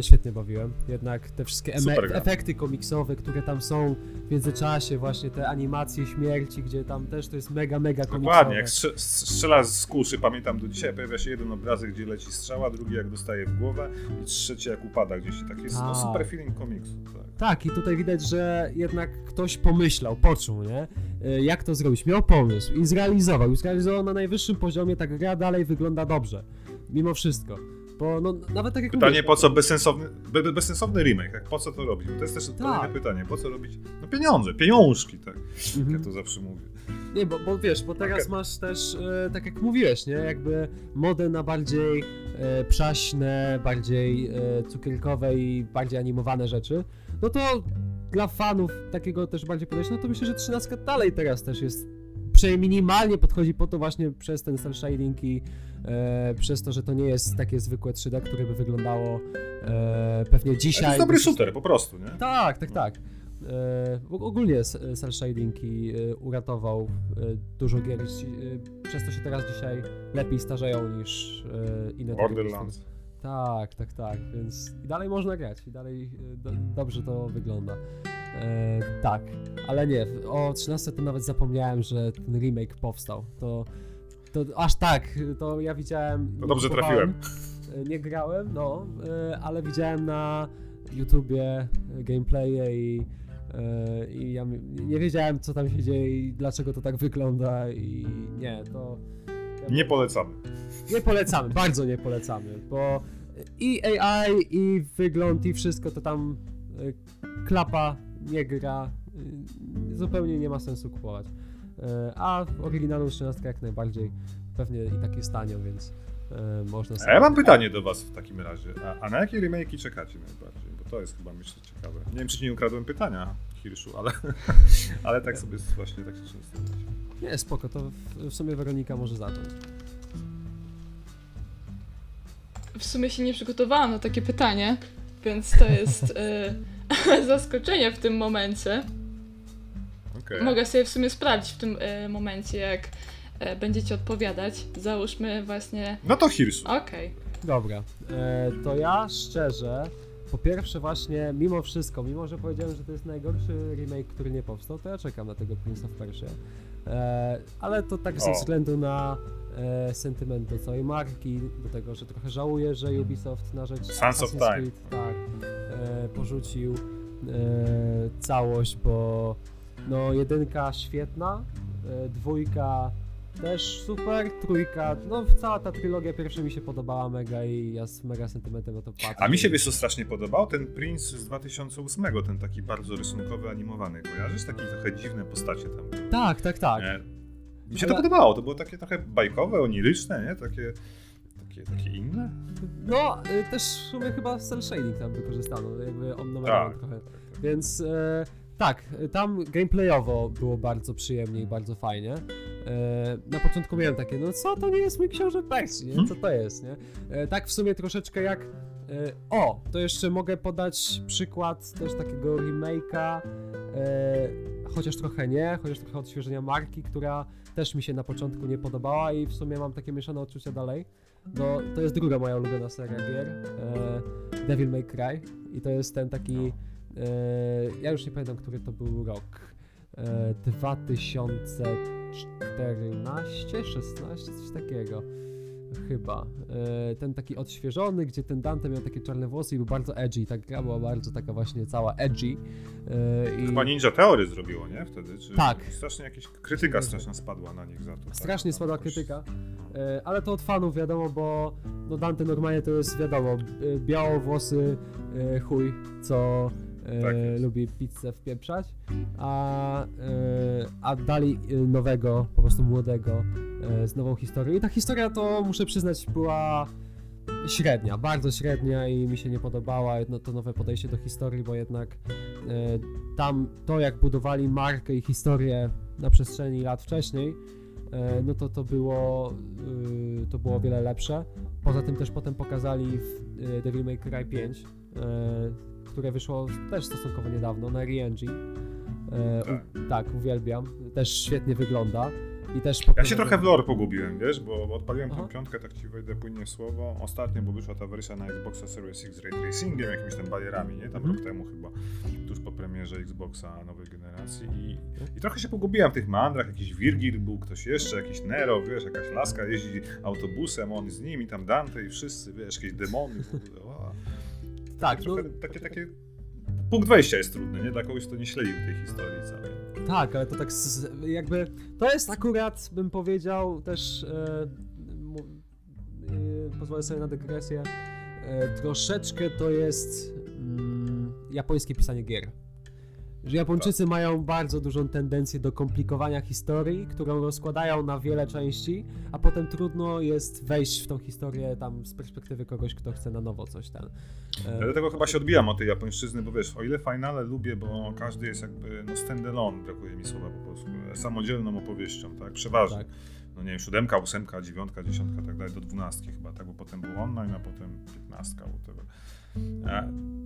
świetnie bawiłem. Jednak te wszystkie efekty komiksowe, które tam są w międzyczasie, właśnie te animacje śmierci, gdzie tam też to jest mega, mega komiksowe.
Dokładnie, jak strze- strzela z kuszy, pamiętam do dzisiaj, pojawia się jeden obrazek, gdzie leci strzała, drugi jak dostaje w głowę i trzeci jak upada gdzieś. Taki jest no,
Tak.
super feeling komiksu. Tak.
Tak, i tutaj widać, że jednak ktoś pomyślał, poczuł, nie? E, Jak to zrobić? Miał pomysł i zrealizował. I zrealizował na najwyższym poziomie, ta gra dalej wygląda dobrze. Mimo wszystko. Bo no, nawet tak jak
Pytanie,
mówię,
po co bezsensowny, be, be- bezsensowny remake, tak? po co to robić? Bo to jest też kolejne
Tak.
pytanie, po co robić? No pieniądze, pieniążki, tak?
Mhm.
Ja to zawsze mówię.
Nie, bo, bo wiesz, bo teraz
Okej.
masz też, e, tak jak mówiłeś, nie? Jakby modę na bardziej e, przaśne, bardziej e, cukierkowe i bardziej animowane rzeczy. No to dla fanów takiego też bardziej podejścia, no to myślę, że 13 dalej teraz też jest przynajmniej minimalnie podchodzi po to właśnie przez ten cel shading i e, przez to, że to nie jest takie zwykłe 3D, które by wyglądało e, pewnie dzisiaj.
to jest dobry shooter, po prostu, nie?
tak, tak, tak. E, og- ogólnie cel shading i, e, uratował e, dużo gier, e, przez to się teraz dzisiaj lepiej starzeją niż inne.
Borderlands.
Tak, tak, tak, więc i dalej można grać i dalej do, dobrze to wygląda. E, tak, ale nie, o 13 to nawet zapomniałem, że ten remake powstał. To, to aż tak, to ja widziałem.
Dobrze trafiłem.
e, Nie grałem, no, e, ale widziałem na YouTubie gameplaye i, e, i ja nie wiedziałem co tam się dzieje i dlaczego to tak wygląda i nie, to...
Nie polecamy.
Nie polecamy, bardzo nie polecamy, bo i AI, i wygląd, i wszystko to tam klapa, nie gra, zupełnie nie ma sensu kupować. Y, a oryginalną 13 jak najbardziej pewnie i tak jest tanio, więc y, można
A
sobie...
ja mam pytanie do was w takim razie. A, a na jakie remake'i czekacie najbardziej? Bo to jest chyba myślę ciekawe. Nie wiem, czy ci nie ukradłem pytania, Hirszu, ale, ale tak sobie właśnie tak się często.
Nie, spoko, to w, w sumie Weronika może zacząć.
W sumie się nie przygotowałam na takie pytanie, więc to jest e, zaskoczenie w tym momencie.
Okej.
Mogę sobie w sumie sprawdzić w tym e, momencie, jak e, będziecie odpowiadać. Załóżmy właśnie.
No to Hirszu.
Okej.
Dobra, e, to ja szczerze, po pierwsze właśnie, mimo wszystko, mimo że powiedziałem, że to jest najgorszy remake, który nie powstał, to ja czekam na tego Prince of Persia. E, ale to tak ze względu na e, sentyment do całej marki, do tego, że trochę żałuję, że Ubisoft na rzecz
Sons of Time.
Creed, tak, e, porzucił e, całość, bo no jedynka świetna, e, dwójka też super, trójka, no cała ta trylogia pierwsza mi się podobała mega i ja z mega sentymentem na to patrzę.
A mi się wiesz co strasznie podobał? Ten Prince z 2008, ten taki bardzo rysunkowy, animowany. Kojarzysz? Takie trochę dziwne postacie tam.
Tak, tak, tak.
Mi się to podobało, to było takie trochę bajkowe, oniryczne, nie? Takie, takie, takie inne.
No, y, też w sumie chyba cel shading tam wykorzystano, jakby on
Tak.
trochę. Więc e, tak, y, tam gameplayowo było bardzo przyjemnie i bardzo fajnie. E, na początku miałem takie, no co, to nie jest mój książę Persji, nie? Co to jest, nie? E, tak w sumie troszeczkę jak... E, o, to jeszcze mogę podać przykład też takiego remake'a, chociaż trochę nie, chociaż trochę odświeżenia marki, która też mi się na początku nie podobała i w sumie mam takie mieszane odczucia dalej. No, to jest druga moja ulubiona seria gier, Devil May Cry i to jest ten taki, e, ja już nie pamiętam, który to był rok, e, 2014, 16, coś takiego. Chyba. E, ten taki odświeżony, gdzie ten Dante miał takie czarne włosy i był bardzo edgy. Ta gra była bardzo taka właśnie cała edgy. E, i
Chyba Ninja Theory zrobiło, nie? Wtedy? Czy
Tak.
Strasznie jakieś krytyka straszna spadła na nich za to. tak?
Strasznie
Tam
spadła krytyka, e, ale to od fanów wiadomo, bo no Dante normalnie to jest wiadomo, e, białowłosy e, chuj, co e,
Tak jest.
lubi pizzę wpieprzać, a, e, a dali e, nowego, po prostu młodego, e, z nową historią. I ta historia to muszę przyznać była średnia, bardzo średnia i mi się nie podobała no, to nowe podejście do historii, bo jednak e, tam to jak budowali markę i historię na przestrzeni lat wcześniej, e, no to to było, to było o wiele lepsze. Poza tym też potem pokazali w Devil May Cry 5, e, które wyszło też stosunkowo niedawno na ReEngine. E,
Tak.
u, tak, uwielbiam. Też świetnie wygląda. I też
Ja się trochę w lore pogubiłem, wiesz, bo odpaliłem tą
Aha.
piątkę, tak ci wejdę płynnie słowo. Ostatnio, bo wyszła ta wersja na Xboxa Series X z Ray Tracingiem, jakimiś tam barierami, nie? Tam
Mhm.
rok temu chyba, tuż po premierze Xboxa nowej generacji i, i trochę się pogubiłem w tych mandrach, jakiś Virgil był, ktoś jeszcze, jakiś Nero, wiesz, jakaś laska jeździ autobusem, on z nimi, tam Dante i wszyscy, wiesz, jakieś demony w ogóle, wow.
Tak, no,
Trochę takie, takie... Punkt wejścia jest trudny, nie? Dla kogoś, kto nie śledził tej historii całej.
tak, ale to tak z, jakby, to jest akurat, bym powiedział, też, e, e, pozwolę sobie na dygresję, e, troszeczkę to jest mm, japońskie pisanie gier. Że Japończycy mają bardzo dużą tendencję do komplikowania historii, którą rozkładają na wiele części, a potem trudno jest wejść w tą historię tam z perspektywy kogoś, kto chce na nowo coś tam. E,
Dlatego chyba się odbijam od tej japońszczyzny, bo wiesz, o ile finale lubię, bo każdy jest jakby no stand-alone, brakuje mi słowa po polsku, samodzielną opowieścią, tak? Przeważnie.
tak.
No nie wiem, siódemka, ósemka, dziewiątka, dziesiątka, tak dalej, do dwunastki chyba, tak? Bo potem był online, a potem piętnastka, whatever.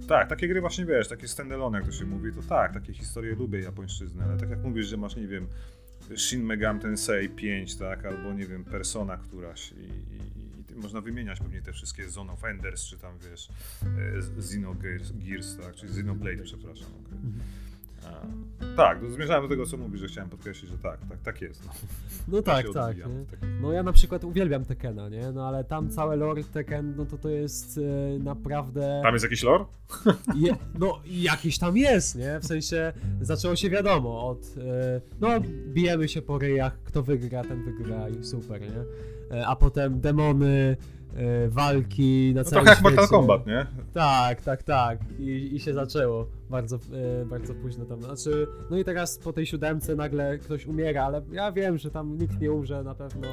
Tak, takie gry właśnie, wiesz, takie stand-alone, jak to się mówi, to tak, takie historie lubię japońszczyzny, ale tak jak mówisz, że masz, nie wiem, Shin Megami Tensei 5, tak, albo nie wiem, Persona któraś i, i, i można wymieniać pewnie te wszystkie Zone of Enders, czy tam, wiesz, e, Xenogears, Gears, tak, czy Xenoblade, przepraszam, okej. Tak, no, zmierzałem do tego, co mówisz, że chciałem podkreślić, że tak, tak, tak jest. No,
No tak, tak.
odbijam od tego.
No ja na przykład uwielbiam Tekena, nie? No ale tam całe lore Tekken, no to to jest e, naprawdę...
Tam jest jakiś lore?
Je, no jakiś tam jest, nie? W sensie zaczęło się wiadomo od... E, no bijemy się po ryjach, kto wygra, ten wygra i super, nie? E, a potem demony, walki na
No
całym
trochę jak Mortal. Kombat, nie?
Tak, tak, tak. I, i się zaczęło bardzo, e, bardzo późno tam. Znaczy, no i teraz po tej siódemce nagle ktoś umiera, ale ja wiem, że tam nikt nie umrze na pewno,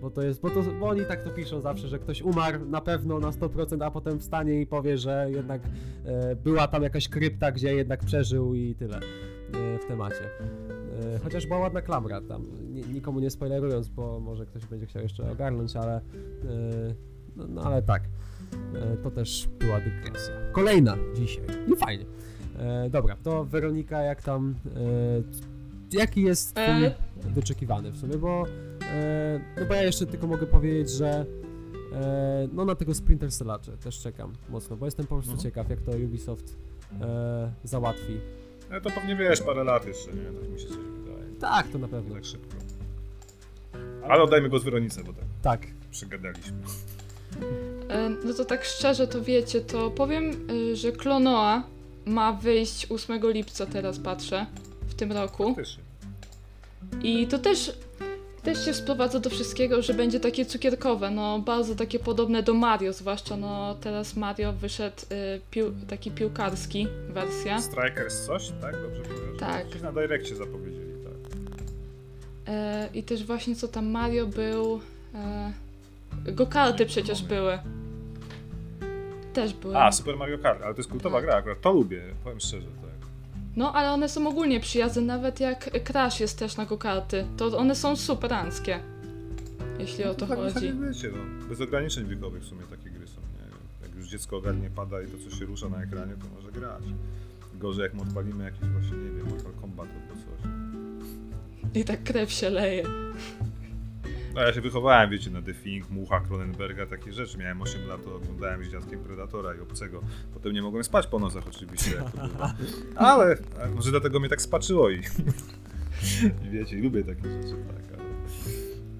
bo to jest, bo, to, bo oni tak to piszą zawsze, że ktoś umarł na pewno na 100%, a potem wstanie i powie, że jednak e, była tam jakaś krypta, gdzie jednak przeżył i tyle e, w temacie. E, chociaż była ładna klamra tam, ni- nikomu nie spoilerując, bo może ktoś będzie chciał jeszcze ogarnąć, ale e, no, no ale tak. E, To też była dygresja. Kolejna dzisiaj. I fajnie. E, dobra, to Weronika, jak tam. E, jaki jest twój
E.
wyczekiwany w sumie? Bo. E, no bo ja jeszcze tylko mogę powiedzieć, że. E, no na tego Splinter Cellacze też czekam mocno, bo jestem po prostu
Mhm.
ciekaw, jak to Ubisoft e, załatwi.
No to pewnie wiesz, parę lat jeszcze, nie? Tak mi się coś wydaje.
Tak, to na pewno.
Tak szybko. Ale oddajmy go z Weronice, bo tak
Tak.
przegadaliśmy.
No to tak szczerze to wiecie, to powiem, y, że Klonoa ma wyjść 8 lipca, teraz patrzę, w tym roku. I to też, też się sprowadza do wszystkiego, że będzie takie cukierkowe, no bardzo takie podobne do Mario, zwłaszcza no teraz Mario wyszedł y, pił, taki piłkarski wersja.
Strikers coś, tak? Dobrze powiedziałem?
Tak.
Gdzieś na Direkcie zapowiedzieli, tak.
E, I też właśnie co tam Mario był. E, Go-karty przecież były. Też były.
A, Super Mario Kart, ale to jest kultowa
Tak.
gra akurat. To lubię, powiem szczerze, tak.
No, ale one są ogólnie przyjazne, nawet jak Crash jest też na go-karty, to one są superanckie. Jeśli o to
tak,
chodzi.
Tak, wiecie, no. Bez ograniczeń wiekowych w sumie takie gry są, nie? Jak już dziecko ogarnie pada i to, co się rusza na ekranie, to może grać. Gorzej jak mu odpalimy jakiś właśnie, nie wiem, Mortal Kombat albo coś.
I tak krew się leje.
No ja się wychowałem, wiecie, na The Thing, Mucha, Cronenberga, takie rzeczy. Miałem 8 lat, to oglądałem z dziadkiem Predatora i Obcego. Potem nie mogłem spać po nocach oczywiście, jak to. Ale może dlatego mnie tak spaczyło i, i wiecie, lubię takie rzeczy, tak,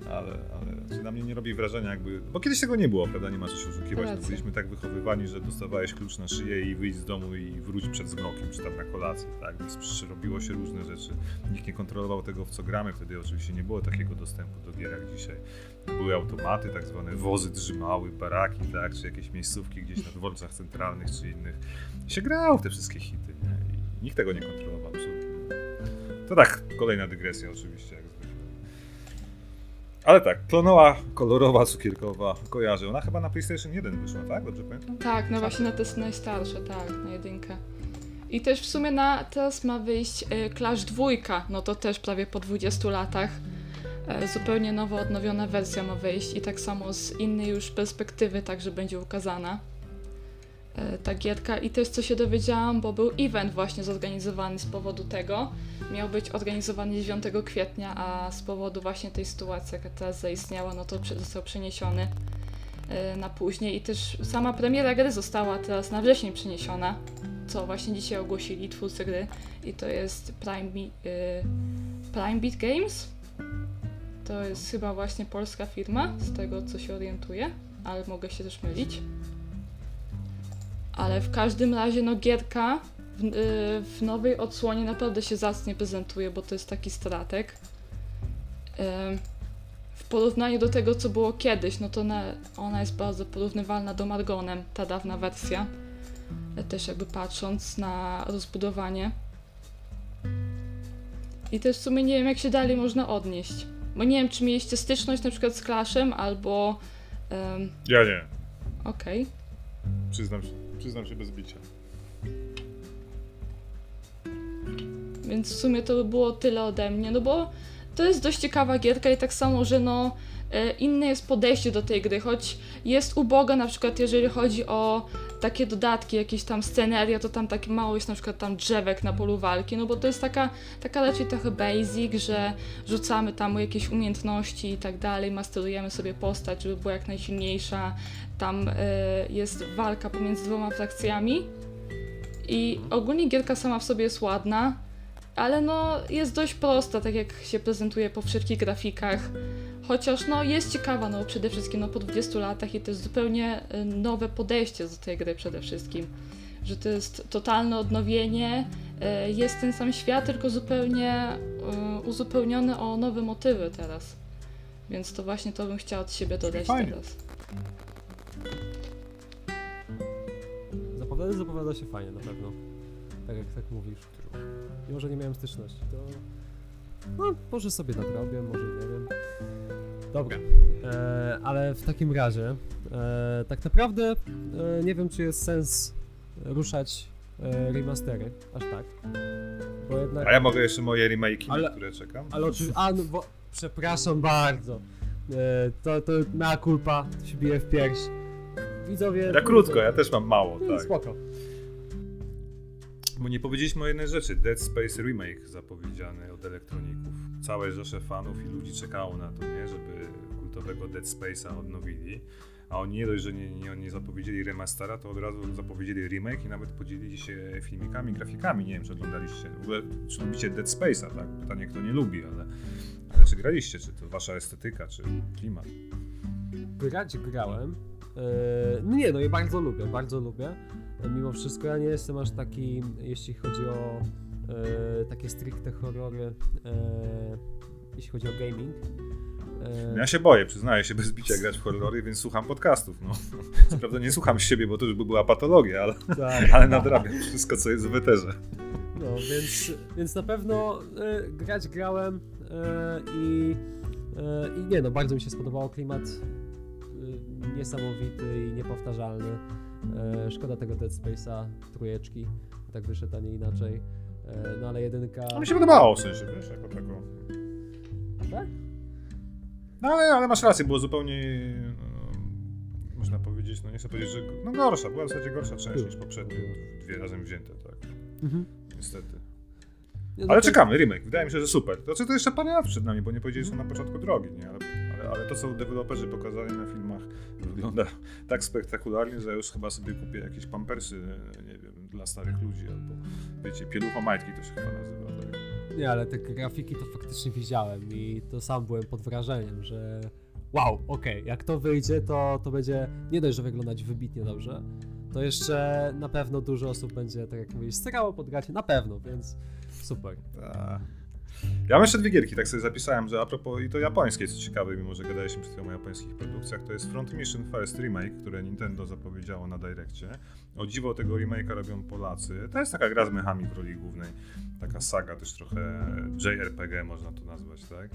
ale, ale, ale czy na mnie nie robi wrażenia jakby, bo kiedyś tego nie było, prawda, nie ma co się oszukiwać, no, byliśmy tak wychowywani, że dostawałeś klucz na szyję i wyjść z domu i wróć przed zmrokiem, czy tam na kolację, tak, więc robiło się różne rzeczy, nikt nie kontrolował tego w co gramy, wtedy oczywiście nie było takiego dostępu do gier jak dzisiaj. Były automaty, tak zwane wozy drzymały, baraki, tak, czy jakieś miejscówki gdzieś na dworcach centralnych, czy innych. I się grało w te wszystkie hity, nie? I nikt tego nie kontrolował absolutnie. To tak, kolejna dygresja oczywiście. Ale tak, klonowa, kolorowa, cukierkowa, kojarzę. Ona chyba na PlayStation 1 wyszła, tak? Dobrze pamiętam?
Tak, no właśnie na te najstarsze, tak, na jedynkę. I też w sumie na teraz ma wyjść y, Clash 2, no to też prawie po 20 latach. E, zupełnie nowo odnowiona wersja ma wyjść i tak samo z innej już perspektywy także będzie ukazana. E, ta gierka i też co się dowiedziałam, bo był event właśnie zorganizowany z powodu tego. Miał być organizowany 9 kwietnia, a z powodu właśnie tej sytuacji, jaka teraz zaistniała, no to został przeniesiony e, na później i też sama premiera gry została teraz na wrzesień przeniesiona, co właśnie dzisiaj ogłosili twórcy gry i to jest Prime, e, Prime Beat Games. To jest chyba właśnie polska firma, z tego co się orientuję, ale mogę się też mylić. Ale w każdym razie, no gierka w, y, w nowej odsłonie naprawdę się zacnie prezentuje, bo to jest taki stratek. Ym, W porównaniu do tego, co było kiedyś, no to ona, ona jest bardzo porównywalna do Margonem, ta dawna wersja. Też jakby patrząc na rozbudowanie. I też w sumie nie wiem, jak się dalej można odnieść. Bo nie wiem, czy mieliście styczność na przykład z Clashem, albo... ym,
Ja nie.
Okej.
Przyznam się, przyznam się bez bicia.
Więc w sumie to by było tyle ode mnie, no bo to jest dość ciekawa gierka i tak samo, że no e, inne jest podejście do tej gry, choć jest uboga na przykład jeżeli chodzi o takie dodatki, jakieś tam sceneria, to tam takie mało jest na przykład tam drzewek na polu walki, no bo to jest taka, taka raczej trochę basic, że rzucamy tam jakieś umiejętności i tak dalej, masterujemy sobie postać, żeby była jak najsilniejsza, tam e, jest walka pomiędzy dwoma frakcjami i ogólnie gierka sama w sobie jest ładna, ale no jest dość prosta, tak jak się prezentuje po wszystkich grafikach. Chociaż no jest ciekawa, no przede wszystkim no po 20 latach i to jest zupełnie y, nowe podejście do tej gry przede wszystkim. Że to jest totalne odnowienie, y, jest ten sam świat, tylko zupełnie y, uzupełniony o nowe motywy teraz. Więc to właśnie to bym chciała od siebie dodać
fajnie.
teraz.
Zapowiada, zapowiada się fajnie na pewno. Tak jak tak mówisz. Mimo, że nie miałem styczności, to... No, może sobie nadrobię, może nie wiem. Dobra, e, ale w takim razie e, tak naprawdę e, nie wiem, czy jest sens ruszać e, remastery, aż tak. Bo jednak...
A ja mogę jeszcze moje remake'i,
Ale-
na które czekam?
Ale oczywiście. A, no bo. Przepraszam bardzo. E, to, to na kulpa się bije w pierś. Widzowie.
Ja krótko, ja też mam mało,
No,
tak.
Spoko.
Bo nie powiedzieliśmy o jednej rzeczy. Dead Space Remake zapowiedziany od elektroników. Całe rzesze fanów i ludzi czekało na to, nie? Żeby kultowego Dead Space'a odnowili. A oni nie dość, że nie, nie, nie zapowiedzieli remastera, to od razu zapowiedzieli remake i nawet podzielili się filmikami, grafikami. Nie wiem, czy oglądaliście. W ogóle, czy lubicie Dead Space'a, tak? Pytanie, kto nie lubi, ale, ale czy graliście? Czy to wasza estetyka, czy klimat?
Grać grałem. No nie, no i bardzo lubię, bardzo lubię. E, Mimo wszystko ja nie jestem aż taki, jeśli chodzi o e, takie stricte horrory, e, jeśli chodzi o gaming. E,
Ja się boję, przyznaję się bez bicia grać w horrory, więc słucham podcastów. No. Co prawda nie słucham siebie, bo to już by była patologia, ale,
tak.
ale nadrabiam wszystko, co jest w eterze.
No, więc, więc na pewno e, grać grałem e, i, e, i nie no, bardzo mi się spodobało klimat niesamowity i niepowtarzalny. Szkoda tego Dead Space'a, trójeczki, tak wyszedł, a nie inaczej. E, no ale jedynka...
No mi się podobało, w sensie, wiesz, jako taką.
Tak?
No ale, ale masz rację, było zupełnie, no, można powiedzieć, no nie chcę powiedzieć, że no gorsza, była w zasadzie gorsza część niż poprzednie, dwie razem wzięte, tak,
Mhm.
niestety.
Nie, no
Ale
to-
czekamy, remake, wydaje mi się, że super. To znaczy, to jeszcze parę lat przed nami, bo nie powiedzieli, że są na początku drogi, nie? Ale, ale, ale to, co deweloperzy pokazali na filmach, wygląda tak spektakularnie, że już chyba sobie kupię jakieś pampersy, nie wiem, dla starych ludzi, albo wiecie, pieluchomajtki to się chyba nazywa, tak?
Nie, ale te grafiki to faktycznie widziałem i to sam byłem pod wrażeniem, że wow, okej, jak to wyjdzie, to, to będzie nie dość, że wyglądać wybitnie dobrze, to jeszcze na pewno dużo osób będzie, tak jak mówisz, starało podgrać, na pewno, więc super.
Ta. Ja mam jeszcze dwie gierki, tak sobie zapisałem, że a propos, i to japońskie, co ciekawe, mimo że gadaliśmy przed chwilą o japońskich produkcjach, to jest Front Mission First Remake, które Nintendo zapowiedziało na Direccie. O dziwo tego remake'a robią Polacy. To jest taka gra z mechami w roli głównej, taka saga, też trochę JRPG można to nazwać, tak?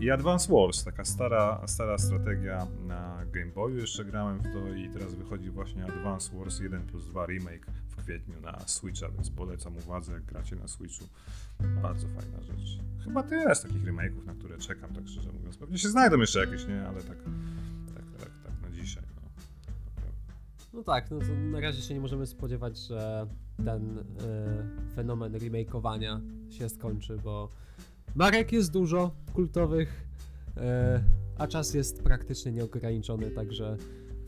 I Advance Wars, taka stara, stara strategia na Game Boyu, jeszcze grałem w to i teraz wychodzi właśnie Advance Wars 1 plus 2 remake kwietniu na Switcha, więc polecam uwadze, jak gracie na Switchu. Bardzo fajna rzecz. Chyba tyle z takich remake'ów, na które czekam, tak szczerze mówiąc. Pewnie się znajdą jeszcze jakieś, nie? Ale tak, tak, tak, tak na dzisiaj. No.
No tak, no na razie się nie możemy spodziewać, że ten y, fenomen remakeowania się skończy, bo marek jest dużo kultowych, y, a czas jest praktycznie nieograniczony, także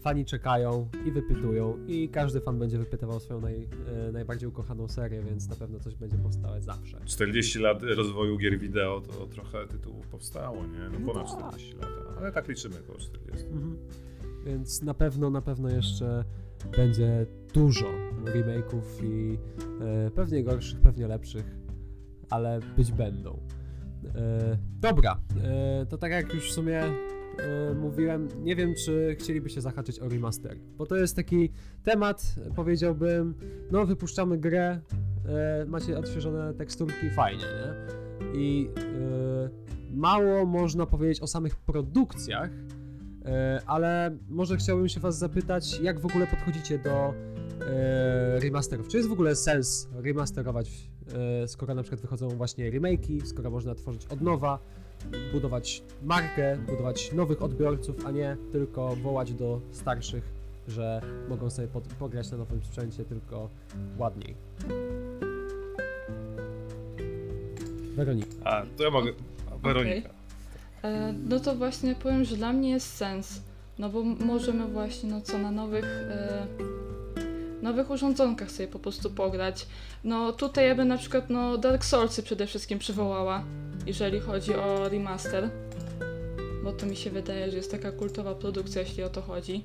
fani czekają i wypytują i każdy fan będzie wypytywał swoją naj, y, najbardziej ukochaną serię, więc na pewno coś będzie powstawać zawsze.
40 lat rozwoju gier wideo, to trochę tytułów powstało, nie? No ponad
No tak.
40 lat, ale tak liczymy około 40.
Mhm. Więc na pewno, na pewno jeszcze będzie dużo remake'ów i e, pewnie gorszych, pewnie lepszych, ale być będą. E, dobra, e, to tak jak już w sumie e, mówiłem, nie wiem czy chcielibyście zahaczyć o remaster, bo to jest taki temat, powiedziałbym, no wypuszczamy grę, e, macie odświeżone teksturki, fajnie, nie? I e, mało można powiedzieć o samych produkcjach, ale może chciałbym się was zapytać, jak w ogóle podchodzicie do remasterów? Czy jest w ogóle sens remasterować, skoro na przykład wychodzą właśnie remake'i, skoro można tworzyć od nowa, budować markę, budować nowych odbiorców, a nie tylko wołać do starszych, że mogą sobie pod, pograć na nowym sprzęcie tylko ładniej. Weronika.
A, to ja mogę. Weronika.
E, no to właśnie powiem, że dla mnie jest sens. No bo możemy właśnie, no co, na nowych, e, nowych urządzonkach sobie po prostu pograć. No tutaj ja bym na przykład, no Dark Soulsy przede wszystkim przywołała, jeżeli chodzi o remaster. Bo to mi się wydaje, że jest taka kultowa produkcja, jeśli o to chodzi.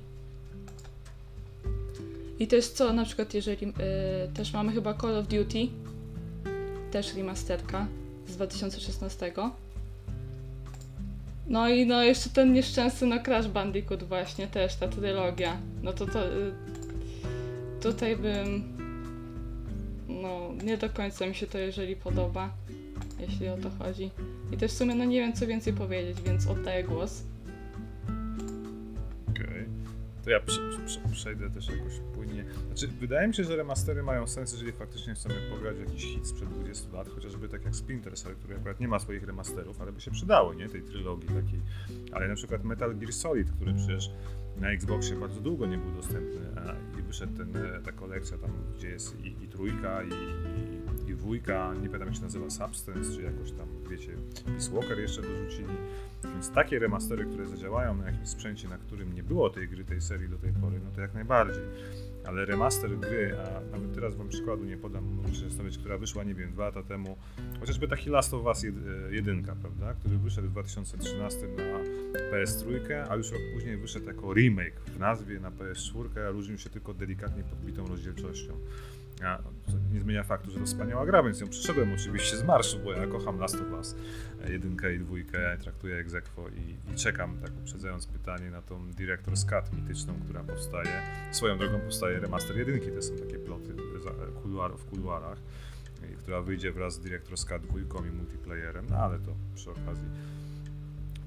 I jest co, na przykład jeżeli e, też mamy chyba Call of Duty, też remasterka z 2016. No i no jeszcze ten nieszczęsny no Crash Bandicoot właśnie też, ta trylogia. No to to y, tutaj bym no nie do końca mi się to jeżeli podoba, jeśli o to chodzi. I też w sumie no nie wiem co więcej powiedzieć, więc oddaję głos.
Okej. To ja prze, prze, przejdę też jakoś płynnie. Znaczy, wydaje mi się, że remastery mają sens, jeżeli faktycznie chcemy pograć jakiś hit sprzed 20 lat, chociażby tak jak Splinter Cell, który akurat nie ma swoich remasterów, ale by się przydały, nie? Tej trylogii takiej. Ale na przykład Metal Gear Solid, który przecież na Xboxie bardzo długo nie był dostępny a, i wyszedł ten, e, ta kolekcja tam, gdzie jest i, i trójka, i dwójka, nie pamiętam jak się nazywa, Substance, czy jakoś tam, wiecie, Peace Walker jeszcze dorzucili. Więc takie remastery, które zadziałają na jakimś sprzęcie, na którym nie było tej gry, tej serii do tej pory, no to jak najbardziej. Ale remaster gry, a nawet teraz wam przykładu nie podam, muszę zastanowić, która wyszła, nie wiem, dwa lata temu, chociażby taki Last of Us 1, prawda, który wyszedł w 2013 na PS3, a już rok później wyszedł jako remake w nazwie na PS4, a różnił się tylko delikatnie podbitą rozdzielczością. A, nie zmienia faktu, że to wspaniała gra, więc ją przeszedłem oczywiście z marszu, bo ja kocham Last of Us jedynkę i dwójkę, traktuję egzekwo i, i czekam, tak uprzedzając pytanie, na tą Director's Cut mityczną, która powstaje. Swoją drogą powstaje remaster jedynki, to są takie ploty w kuluarach, która wyjdzie wraz z Director's Cut dwójką i multiplayerem, no ale to przy okazji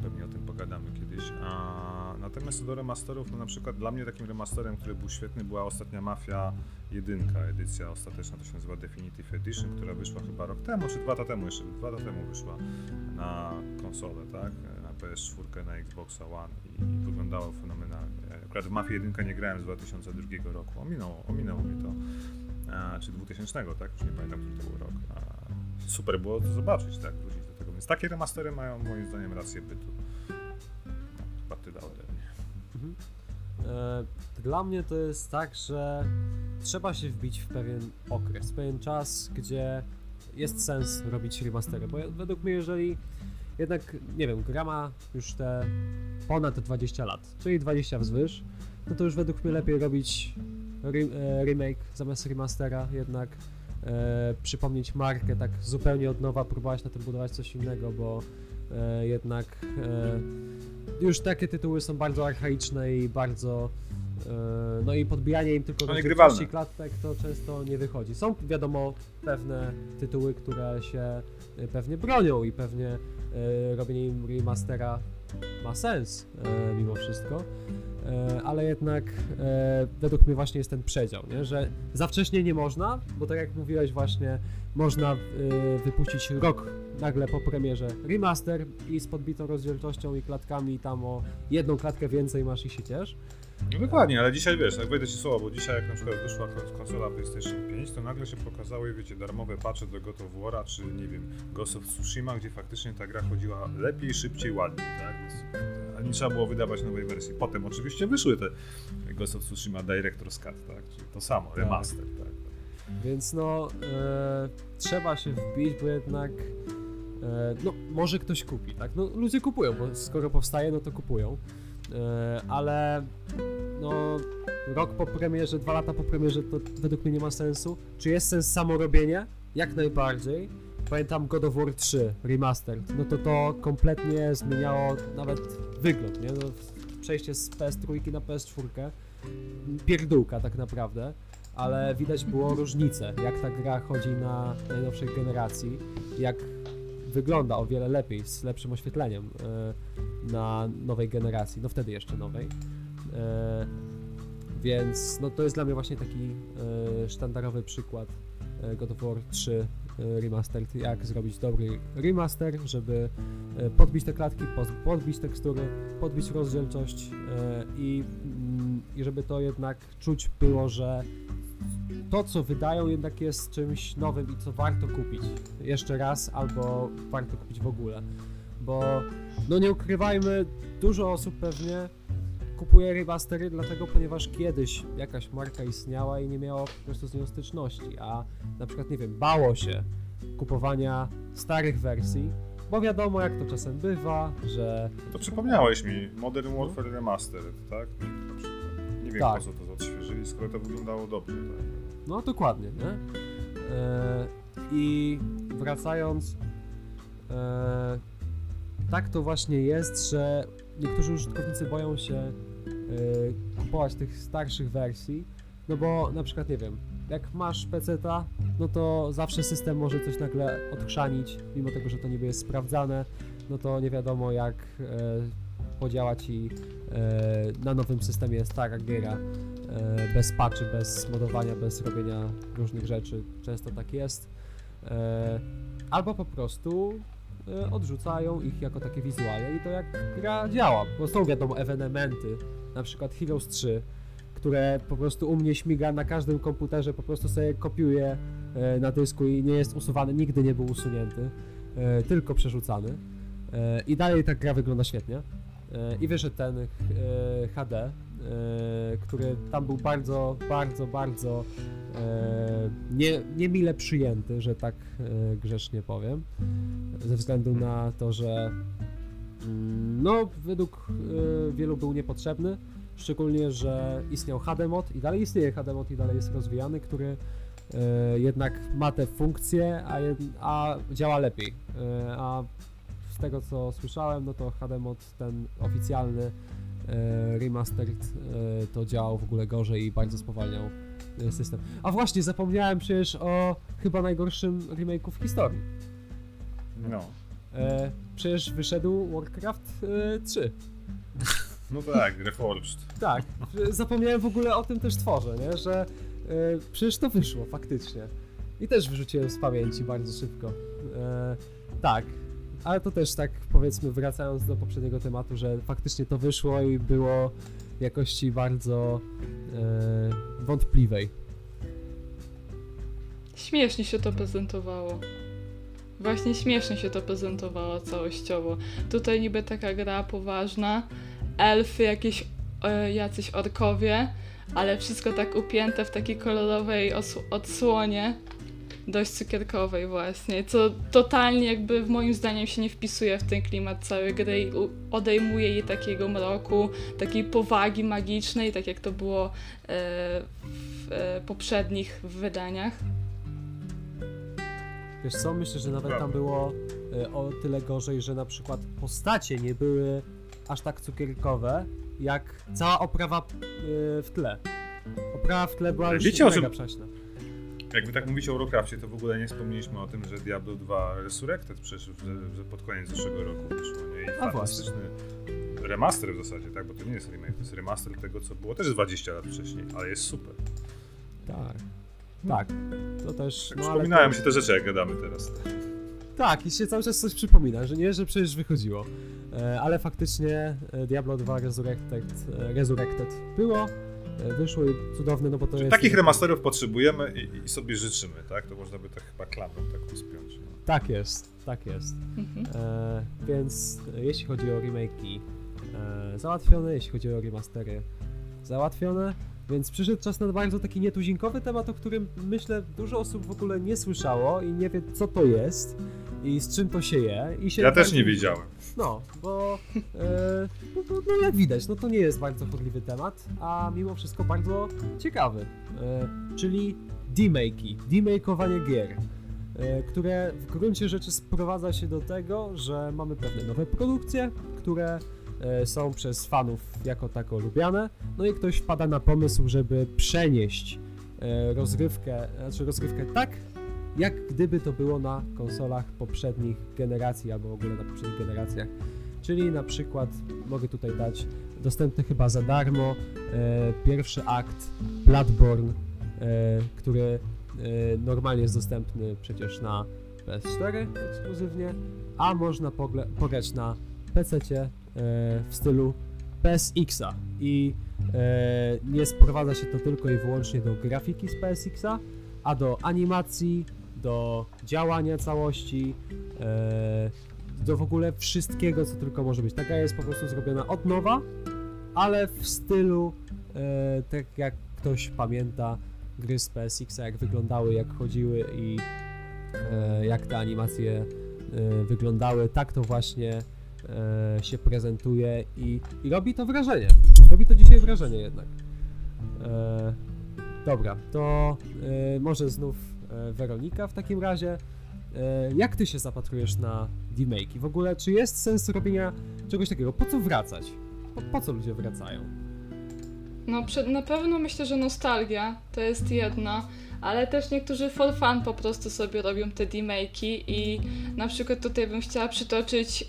Pewnie o tym pogadamy kiedyś. A, natomiast co do remasterów, no na przykład dla mnie takim remasterem, który był świetny, była ostatnia Mafia 1, edycja ostateczna, to się nazywa Definitive Edition, która wyszła chyba rok temu, czy dwa lata temu jeszcze, dwa lata temu wyszła na konsolę, tak? Na PS4, na Xboxa One i wyglądało fenomenalnie. Akurat w Mafia 1 nie grałem z 2002 roku, ominęło, ominęło mi to. A, czy 2000, tak? Już nie pamiętam, który to był rok. A, super było to zobaczyć, tak? Tego. Więc takie remastery mają moim zdaniem rację bytu. Chyba tyle ode mnie.
Mhm. E, dla mnie to jest tak, że trzeba się wbić w pewien okres, pewien czas, gdzie jest sens robić remastery, bo według mnie, jeżeli jednak, nie wiem, gra ma już te ponad 20 lat, czyli 20 wzwyż, no to już według mnie lepiej robić re, remake zamiast remastera, jednak e, przypomnieć markę tak zupełnie od nowa, próbować na tym budować coś innego, bo e, jednak e, już takie tytuły są bardzo archaiczne i bardzo. e, No i podbijanie im tylko
No,
do szybkości klatek to często nie wychodzi. Są wiadomo pewne tytuły, które się e, pewnie bronią i pewnie e, robienie im remastera ma sens mimo wszystko. E, ale jednak e, według mnie właśnie jest ten przedział, nie? że za wcześnie nie można, bo tak jak mówiłeś właśnie, można e, wypuścić rok nagle po premierze remaster i z podbitą rozdzielczością i klatkami tam o jedną klatkę więcej masz i się ciesz.
No dokładnie, ale dzisiaj wiesz, jak wejdę ci słowa, bo dzisiaj jak na przykład wyszła konsola PlayStation 5, to nagle się pokazały, wiecie, darmowe patche do God of War'a, czy nie wiem, Ghost of Tsushima, gdzie faktycznie ta gra chodziła lepiej, szybciej, ładniej, tak? Więc, a nie trzeba było wydawać nowej wersji. Potem oczywiście wyszły te Ghost of Tsushima Director's Cut, tak? Czyli to samo, remaster, tak?
Więc no, e, trzeba się wbić, bo jednak e, no, może ktoś kupi, tak? No, ludzie kupują, bo skoro powstaje, no to kupują. E, ale no, rok po premierze, dwa lata po premierze to według mnie nie ma sensu. Czy jest sens samorobienie? Jak najbardziej. Pamiętam God of War 3 Remastered, no to to kompletnie zmieniało nawet wygląd, nie? No, przejście z PS3 na PS4, pierdółka tak naprawdę, ale widać było różnicę, jak ta gra chodzi na najnowszej generacji, jak wygląda o wiele lepiej, z lepszym oświetleniem e, na nowej generacji, no wtedy jeszcze nowej. E, więc no to jest dla mnie właśnie taki e, sztandarowy przykład God of War 3 Remastered, jak zrobić dobry remaster, żeby podbić te klatki, podbić tekstury, podbić rozdzielczość i, mm, i żeby to jednak czuć było, że to, co wydają, jednak jest czymś nowym i co warto kupić jeszcze raz, albo warto kupić w ogóle. Bo, no nie ukrywajmy, dużo osób pewnie kupuje remastery dlatego, ponieważ kiedyś jakaś marka istniała i nie miało po prostu z nią styczności, a na przykład, nie wiem, bało się kupowania starych wersji, bo wiadomo jak to czasem bywa, że...
To przypomniałeś mi, Modern Warfare Remastered, tak? Nie wiem tak. po co to odświeżyli, skoro to wyglądało dobrze, tak?
No dokładnie, nie? E, I wracając, e, tak to właśnie jest, że niektórzy użytkownicy boją się e, kupować tych starszych wersji, no bo na przykład, nie wiem, jak masz PC-ta, no to zawsze system może coś nagle odchrzanić, mimo tego, że to niby jest sprawdzane, no to nie wiadomo jak e, podziała ci e, na nowym systemie stara giera E, bez patchy, bez modowania, bez robienia różnych rzeczy. Często tak jest. E, albo po prostu odrzucają ich jako takie wizualia i to jak gra działa, bo są wiadomo ewenementy, na przykład Heroes 3, które po prostu u mnie śmiga na każdym komputerze, po prostu sobie kopiuje na dysku i nie jest usuwany, nigdy nie był usunięty, tylko przerzucany. I dalej ta gra wygląda świetnie. I wyszedł ten HD, E, który tam był bardzo, bardzo, bardzo e, nie, niemile przyjęty, że tak e, grzecznie powiem, ze względu na to, że mm, no, według wielu był niepotrzebny, szczególnie, że istniał HDMod i dalej istnieje HDMod i dalej jest rozwijany, który jednak ma te funkcje, a, a działa lepiej. A tego co słyszałem, no to HDMod ten oficjalny E, remastered e, to działał w ogóle gorzej i bardzo spowalniał e, system. A właśnie, zapomniałem przecież o chyba najgorszym remake'u w historii.
No.
E, przecież wyszedł Warcraft e, 3.
No tak, Reforged.
Tak, zapomniałem w ogóle o tym też tworze, nie? że e, przecież to wyszło faktycznie. I też wyrzuciłem z pamięci bardzo szybko. E, tak, ale to też tak powiedzmy wracając do poprzedniego tematu, że faktycznie to wyszło i było jakości bardzo e, wątpliwej.
Śmiesznie się to prezentowało. Właśnie śmiesznie się to prezentowało całościowo. Tutaj niby taka gra poważna, elfy, jakieś e, jacyś orkowie, ale wszystko tak upięte w takiej kolorowej odsłonie dość cukierkowej właśnie, co totalnie jakby w moim zdaniem się nie wpisuje w ten klimat całej gry i odejmuje jej takiego mroku, takiej powagi magicznej, tak jak to było e, w e, poprzednich wydaniach.
Wiesz co, myślę, że nawet tam było e, o tyle gorzej, że na przykład postacie nie były aż tak cukierkowe, jak cała oprawa w tle. Oprawa w tle była już Wiecie, mega prześna.
Jak wy tak mówicie o Warcraftie, to w ogóle nie wspomnieliśmy o tym, że Diablo 2 Resurrected przeszedł że, pod koniec zeszłego roku wyszło, nie? I A fantastyczny właśnie. remaster w zasadzie, tak? Bo to nie jest remake, to jest remaster tego, co było też 20 lat wcześniej, ale jest super.
Tak. Tak, to też.
Tak no, przypominają to... się te rzeczy, jak gadamy teraz.
Tak, i się cały czas coś przypomina, że nie, że przecież wychodziło. E, ale faktycznie e, Diablo 2 Resurrected, e, Resurrected było, wyszło i cudowne, no bo to
Czyli
jest...
takich remasterów potrzebujemy i, i, sobie życzymy, tak? To można by to chyba klamrą taką spiąć. No.
Tak jest, tak jest.
Mhm.
E, więc e, jeśli chodzi o remake'i e, załatwione, jeśli chodzi o remastery załatwione, więc przyszedł czas na bardzo taki nietuzinkowy temat, o którym myślę dużo osób w ogóle nie słyszało i nie wie co to jest i z czym to się je. I się
Ja też
bardzo-
nie wiedziałem.
No, bo e, no, no, jak widać, no to nie jest bardzo chodliwy temat, a mimo wszystko bardzo ciekawy. E, czyli demake'i, demake'owanie gier, e, które w gruncie rzeczy sprowadza się do tego, że mamy pewne nowe produkcje, które e, są przez fanów jako tako lubiane, no i ktoś wpada na pomysł, żeby przenieść e, rozgrywkę, znaczy rozgrywkę tak, jak gdyby to było na konsolach poprzednich generacji albo w ogóle na poprzednich generacjach. Czyli na przykład mogę tutaj dać dostępny chyba za darmo e, pierwszy akt Bloodborne, e, który e, normalnie jest dostępny przecież na PS4 ekskluzywnie, a można pograć na PC e, w stylu PSX-a i e, nie sprowadza się to tylko i wyłącznie do grafiki z PSX-a, a do animacji, do działania całości, e, do w ogóle wszystkiego, co tylko może być. Taka jest po prostu zrobiona od nowa, ale w stylu e, tak jak ktoś pamięta gry z PSX, jak wyglądały, jak chodziły i e, jak te animacje wyglądały, tak to właśnie się prezentuje i, i robi to wrażenie. Robi to dzisiaj wrażenie jednak. Dobra, to może znów Weronika w takim razie. E, jak ty się zapatrujesz na remake? W ogóle, czy jest sens robienia czegoś takiego? Po co wracać? Po, po co ludzie wracają?
No na pewno myślę, że nostalgia to jest jedno, ale też niektórzy for fun po prostu sobie robią te demake'i i na przykład tutaj bym chciała przytoczyć y,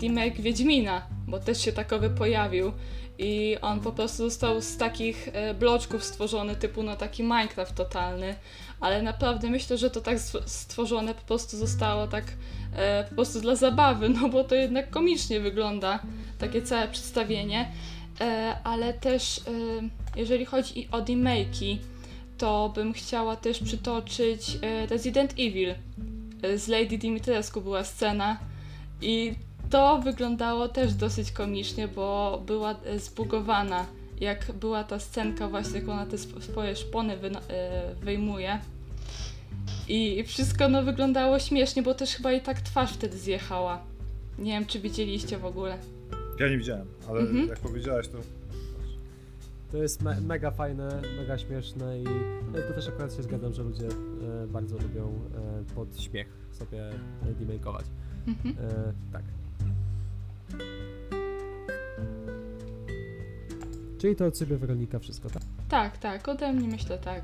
remake Wiedźmina, bo też się takowy pojawił i on po prostu został z takich bloczków stworzony typu no taki Minecraft totalny, ale naprawdę myślę, że to tak stw- stworzone po prostu zostało tak e, po prostu dla zabawy, no bo to jednak komicznie wygląda takie całe przedstawienie. E, ale też e, jeżeli chodzi o remake'i, to bym chciała też przytoczyć e, Resident Evil. E, Z Lady Dimitrescu była scena i to wyglądało też dosyć komicznie, bo była e, zbugowana. Jak była ta scenka właśnie, jak ona te sw- swoje szpony wyna- e, wyjmuje. I wszystko no wyglądało śmiesznie, bo też chyba i tak twarz wtedy zjechała. Nie wiem, czy widzieliście w ogóle.
Ja nie widziałem, ale
Mhm.
jak powiedziałaś, to
To jest me mega fajne, mega śmieszne i to też akurat się zgadzam, że ludzie e, bardzo lubią e, pod śmiech sobie e, demake'ować.
Mhm.
E, tak. Czyli to od ciebie Weronika wszystko, tak?
Tak, tak, ode mnie myślę tak.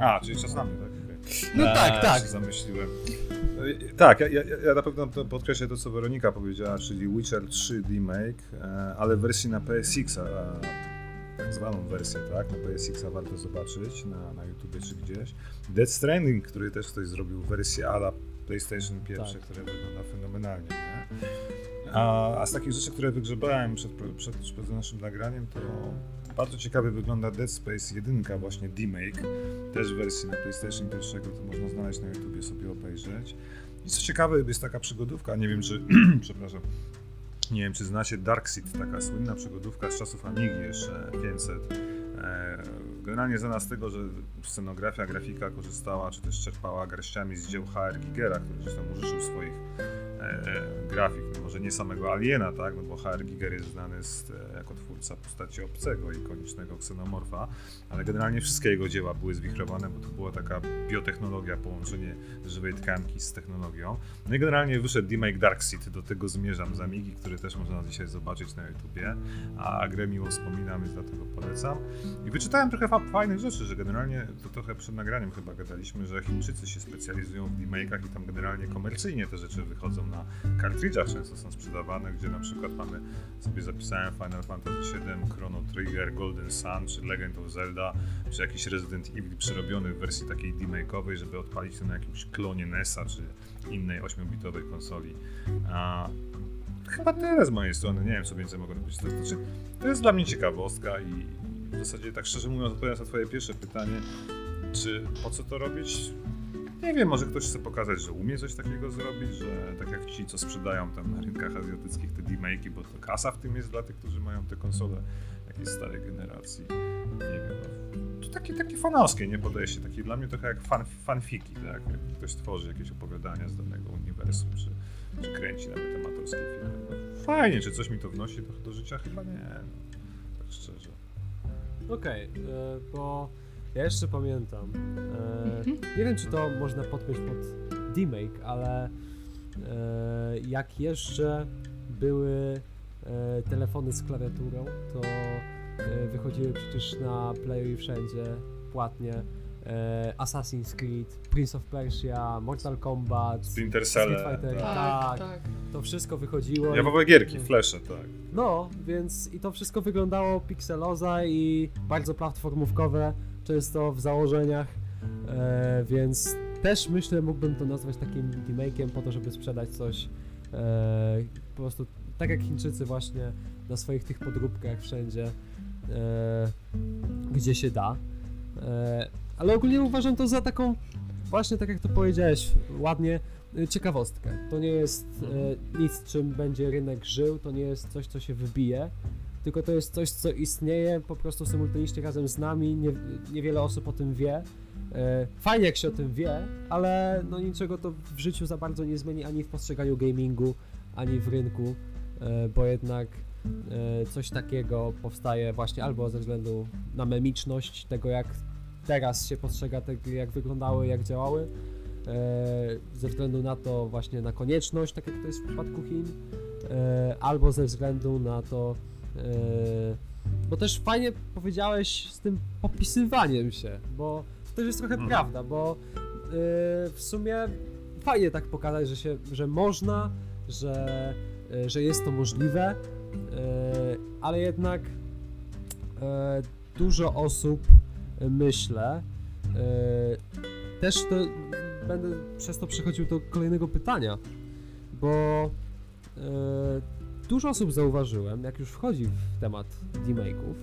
A, czyli czas na mnie, tak?
No tak,
Eee,
tak.
się zamyśliłem. E, Tak, ja, ja, ja na pewno podkreślę to, co Weronika powiedziała, czyli Witcher 3 remake, e, ale w wersji na PSX, a, tak zwaną wersję, tak? Na PSX warto zobaczyć na, na YouTubie czy gdzieś. Dead Stranding, który też ktoś zrobił wersję ala PlayStation 1,
Tak.
która wygląda fenomenalnie, nie? A, a z takich rzeczy, które wygrzebałem przed, przed, przed naszym nagraniem, to bardzo ciekawie wygląda Dead Space 1, właśnie remake, też w wersji na PlayStation 1, to można znaleźć na YouTubie, sobie obejrzeć. I co ciekawe, jest taka przygodówka, nie wiem czy, przepraszam, nie wiem czy znacie Darkseid, taka słynna przygodówka z czasów Amigi jeszcze 500. E, Generalnie znana z tego, że scenografia, grafika korzystała, czy też czerpała garściami z dzieł HR Gigera, który zresztą użyczył swoich grafik, no może nie samego Aliena, tak, no bo HR Giger jest znany z, e, jako twórca postaci obcego, ikonicznego ksenomorfa, ale generalnie wszystkie jego dzieła były zwichrowane, bo to była taka biotechnologia, połączenie żywej tkanki z technologią. No i generalnie wyszedł remake Darkseid, do tego zmierzam z Amigi, który też można dzisiaj zobaczyć na YouTubie, a grę miło wspominam, więc dlatego polecam. I wyczytałem trochę fa- fajnych rzeczy, że generalnie, to trochę przed nagraniem chyba gadaliśmy, że Chińczycy się specjalizują w remake'ach i tam generalnie komercyjnie te rzeczy wychodzą na kartridżach, często są sprzedawane, gdzie na przykład mamy, sobie zapisałem Final Fantasy VII, Chrono Trigger, Golden Sun, czy Legend of Zelda, czy jakiś Resident Evil przerobiony w wersji takiej demake'owej, żeby odpalić to na jakimś klonie NES-a, czy innej 8-bitowej konsoli. A chyba tyle z mojej strony, nie wiem co więcej mogę powiedzieć. To, znaczy, to jest dla mnie ciekawostka i w zasadzie tak szczerze mówiąc odpowiadając na twoje pierwsze pytanie, czy po co to robić? Nie wiem, może ktoś chce pokazać, że umie coś takiego zrobić, że tak jak ci, co sprzedają tam na rynkach azjatyckich te demake'i, bo to kasa w tym jest dla tych, którzy mają te konsole jakiejś starej generacji. Nie wiem, no. to takie, takie fanowskie, nie podejście, takie dla mnie trochę jak fan, fanfiki, tak? Jak ktoś tworzy jakieś opowiadania z danego uniwersum, czy, czy kręci nawet amatorskie filmy. No, fajnie, czy coś mi to wnosi do, do życia? Chyba nie, no, tak szczerze.
Okej, okay, bo ja jeszcze pamiętam. E, mhm. nie wiem, czy to można podpiąć pod demake, ale e, jak jeszcze były e, telefony z klawiaturą, to e, wychodziły przecież na Playu i wszędzie płatnie e, Assassin's Creed, Prince of Persia, Mortal Kombat,
Splinter Cell,
tak.
tak, tak, tak.
To wszystko wychodziło.
Ja w gierki, flesze, tak.
No, więc i to wszystko wyglądało pikseloza i bardzo platformówkowe często w założeniach, e, więc też myślę, mógłbym to nazwać takim remake'iem po to, żeby sprzedać coś e, po prostu tak jak Chińczycy właśnie na swoich tych podróbkach wszędzie, e, gdzie się da. E, ale ogólnie uważam to za taką, właśnie tak jak to powiedziałeś, ładnie, e, ciekawostkę. To nie jest e, nic, czym będzie rynek żył, to nie jest coś, co się wybije, tylko to jest coś, co istnieje po prostu symultanicznie razem z nami, nie, niewiele osób o tym wie. E, fajnie jak się o tym wie, ale no niczego to w życiu za bardzo nie zmieni ani w postrzeganiu gamingu, ani w rynku, e, bo jednak e, coś takiego powstaje właśnie albo ze względu na memiczność tego, jak teraz się postrzega jak wyglądały, jak działały, ze względu na to właśnie na konieczność, tak jak to jest w przypadku Chin, albo ze względu na to, bo też fajnie powiedziałeś z tym popisywaniem się, bo to też jest trochę mhm. prawda, bo yy, w sumie fajnie tak pokazać, że się, że można, że, yy, że jest to możliwe, ale jednak dużo osób myślę, też to będę przez to przechodził do kolejnego pytania, bo dużo osób zauważyłem, jak już wchodzi w temat remake'ów,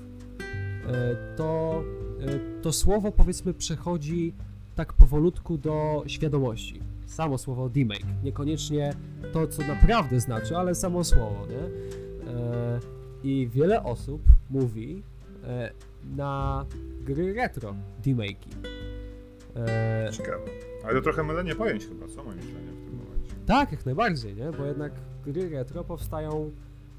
e, to e, to słowo powiedzmy przechodzi tak powolutku do świadomości. Samo słowo remake, niekoniecznie to, co naprawdę znaczy, ale samo słowo, nie? E, I wiele osób mówi na gry retro remake'i.
Ciekawe. Ale to trochę mylenie pojęć chyba, co moim zdaniem w tym momencie.
Tak, jak najbardziej, nie? Bo jednak gry retro powstają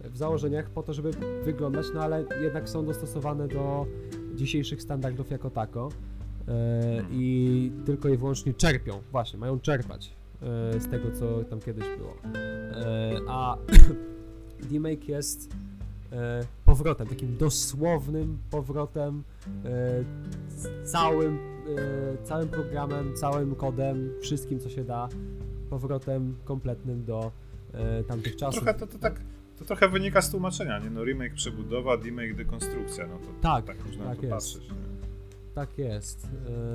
w założeniach po to, żeby wyglądać, no ale jednak są dostosowane do dzisiejszych standardów jako tako e, i tylko i wyłącznie czerpią, właśnie, mają czerpać e, z tego, co tam kiedyś było. E, a remake jest powrotem, takim dosłownym powrotem całym, całym programem, całym kodem, wszystkim, co się da, powrotem kompletnym do tamtych czasów.
Trochę to, to tak to trochę wynika z tłumaczenia, nie? No remake przebudowa, remake dekonstrukcja, no to
tak,
tak można
tak
to jest. patrzeć. Nie?
Tak jest,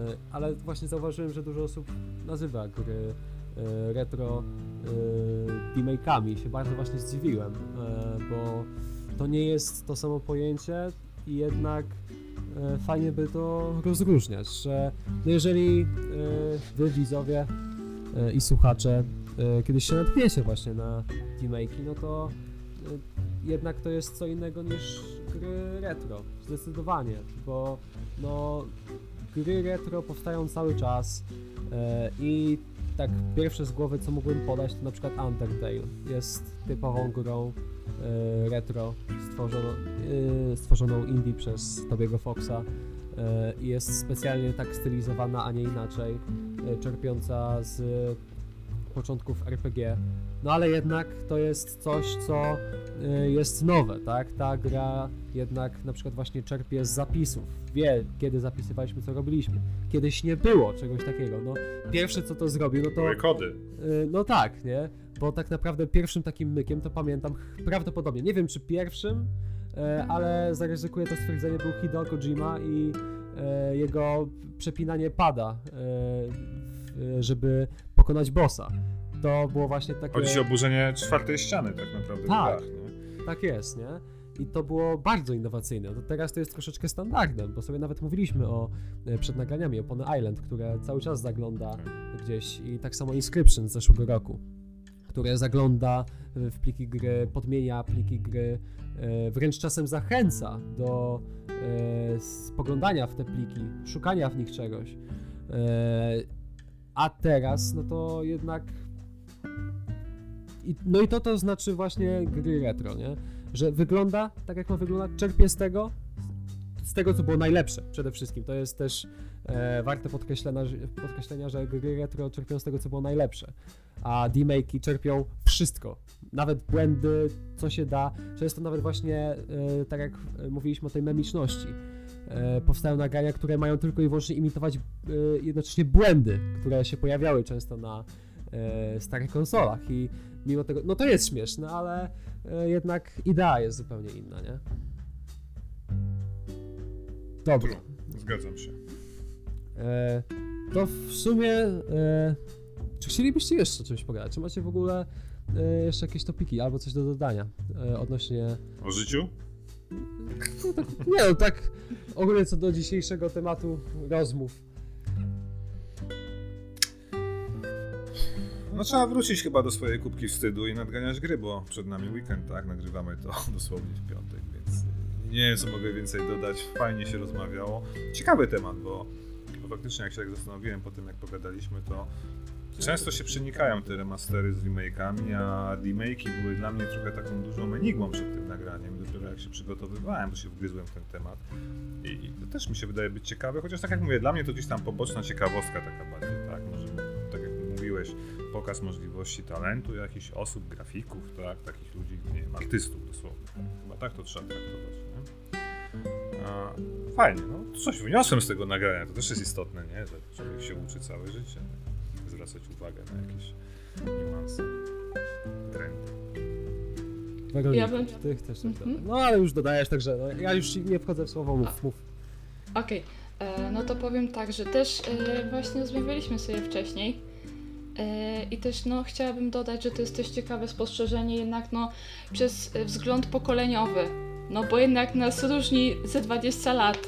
yy, ale właśnie zauważyłem, że dużo osób nazywa gry yy, retro yy, remake'ami. Się bardzo właśnie zdziwiłem, bo to nie jest to samo pojęcie i jednak fajnie by to rozróżniać, że no jeżeli wy widzowie i słuchacze kiedyś się natkniecie właśnie na remake'i, no to jednak to jest co innego niż gry retro, zdecydowanie, bo no, gry retro powstają cały czas e, i tak pierwsze z głowy co mógłbym podać to na przykład Undertale. Jest typową grą e, retro stworzono, e, stworzoną indie przez Tobiego Foxa e, i jest specjalnie tak stylizowana, a nie inaczej, e, czerpiąca z początków RPG no ale jednak to jest coś, co y, jest nowe, tak? Ta gra jednak na przykład właśnie czerpie z zapisów. Wie, kiedy zapisywaliśmy, co robiliśmy. Kiedyś nie było czegoś takiego. No, pierwsze, co to zrobił, no to...
Były kody.
Y, no tak, nie? bo tak naprawdę pierwszym takim mykiem to pamiętam prawdopodobnie, nie wiem czy pierwszym, e, ale zaryzykuję to stwierdzenie był Hideo Kojima i jego przepinanie pada, żeby pokonać bossa. To było właśnie takie...
Chodzi o burzenie czwartej ściany tak naprawdę.
Tak, tak jest, nie? I to było bardzo innowacyjne. To teraz to jest troszeczkę standardem, bo sobie nawet mówiliśmy o przed nagraniami o Pony Island, które cały czas zagląda tak. gdzieś i tak samo Inscription z zeszłego roku które zagląda w pliki gry, podmienia pliki gry, e, wręcz czasem zachęca do e, spoglądania w te pliki, szukania w nich czegoś. A teraz, no to jednak. no i to to znaczy właśnie gry retro, nie? Że wygląda tak, jak ma wyglądać, czerpie z tego, z tego, co było najlepsze przede wszystkim. To jest też e, warte podkreślenia, podkreślenia, że gry retro czerpią z tego, co było najlepsze a demake'i czerpią wszystko. Nawet błędy, co się da. Często nawet właśnie, e, tak jak mówiliśmy o tej memiczności, e, powstają nagrania, które mają tylko i wyłącznie imitować e, jednocześnie błędy, które się pojawiały często na starych konsolach i mimo tego, no to jest śmieszne, ale jednak idea jest zupełnie inna, nie?
Dobrze. Zgadzam się.
to w sumie czy chcielibyście jeszcze o czymś pogadać? Czy macie w ogóle e, jeszcze jakieś topiki albo coś do dodania e, odnośnie...
O życiu?
Tak, nie no, tak ogólnie co do dzisiejszego tematu rozmów.
No trzeba wrócić chyba do swojej kubki wstydu i nadganiać gry, bo przed nami weekend, tak? Nagrywamy to dosłownie w piątek, więc nie wiem co mogę więcej dodać. Fajnie się rozmawiało. Ciekawy temat, bo, bo faktycznie jak się tak zastanowiłem po tym jak pogadaliśmy, to Często się przenikają te remastery z remake'ami, a remake'i były dla mnie trochę taką dużą enigmą przed tym nagraniem. Dopiero jak się przygotowywałem, to się wgryzłem w ten temat. I to też mi się wydaje być ciekawe, chociaż tak jak mówię, dla mnie to gdzieś tam poboczna ciekawostka taka bardziej, tak? Może, tak jak mówiłeś, pokaz możliwości talentu jakichś osób, grafików, tak? Takich ludzi, nie wiem, artystów dosłownie. Chyba tak to trzeba traktować, nie? A, fajnie, no coś wyniosłem z tego nagrania, to też jest istotne, nie? Że człowiek się uczy całe życie. Zwracać uwagę na jakieś niuanse, trendy.
Ja bym... Ty chcesz coś mm -hmm. No ale już dodajesz, także no, ja już nie wchodzę w słowo, mów, mów.
Okej, okay. E, no to powiem tak, że też e, właśnie rozmawialiśmy sobie wcześniej e, i też no chciałabym dodać, że to jest też ciekawe spostrzeżenie jednak no przez wzgląd pokoleniowy, no bo jednak nas różni ze 20 lat.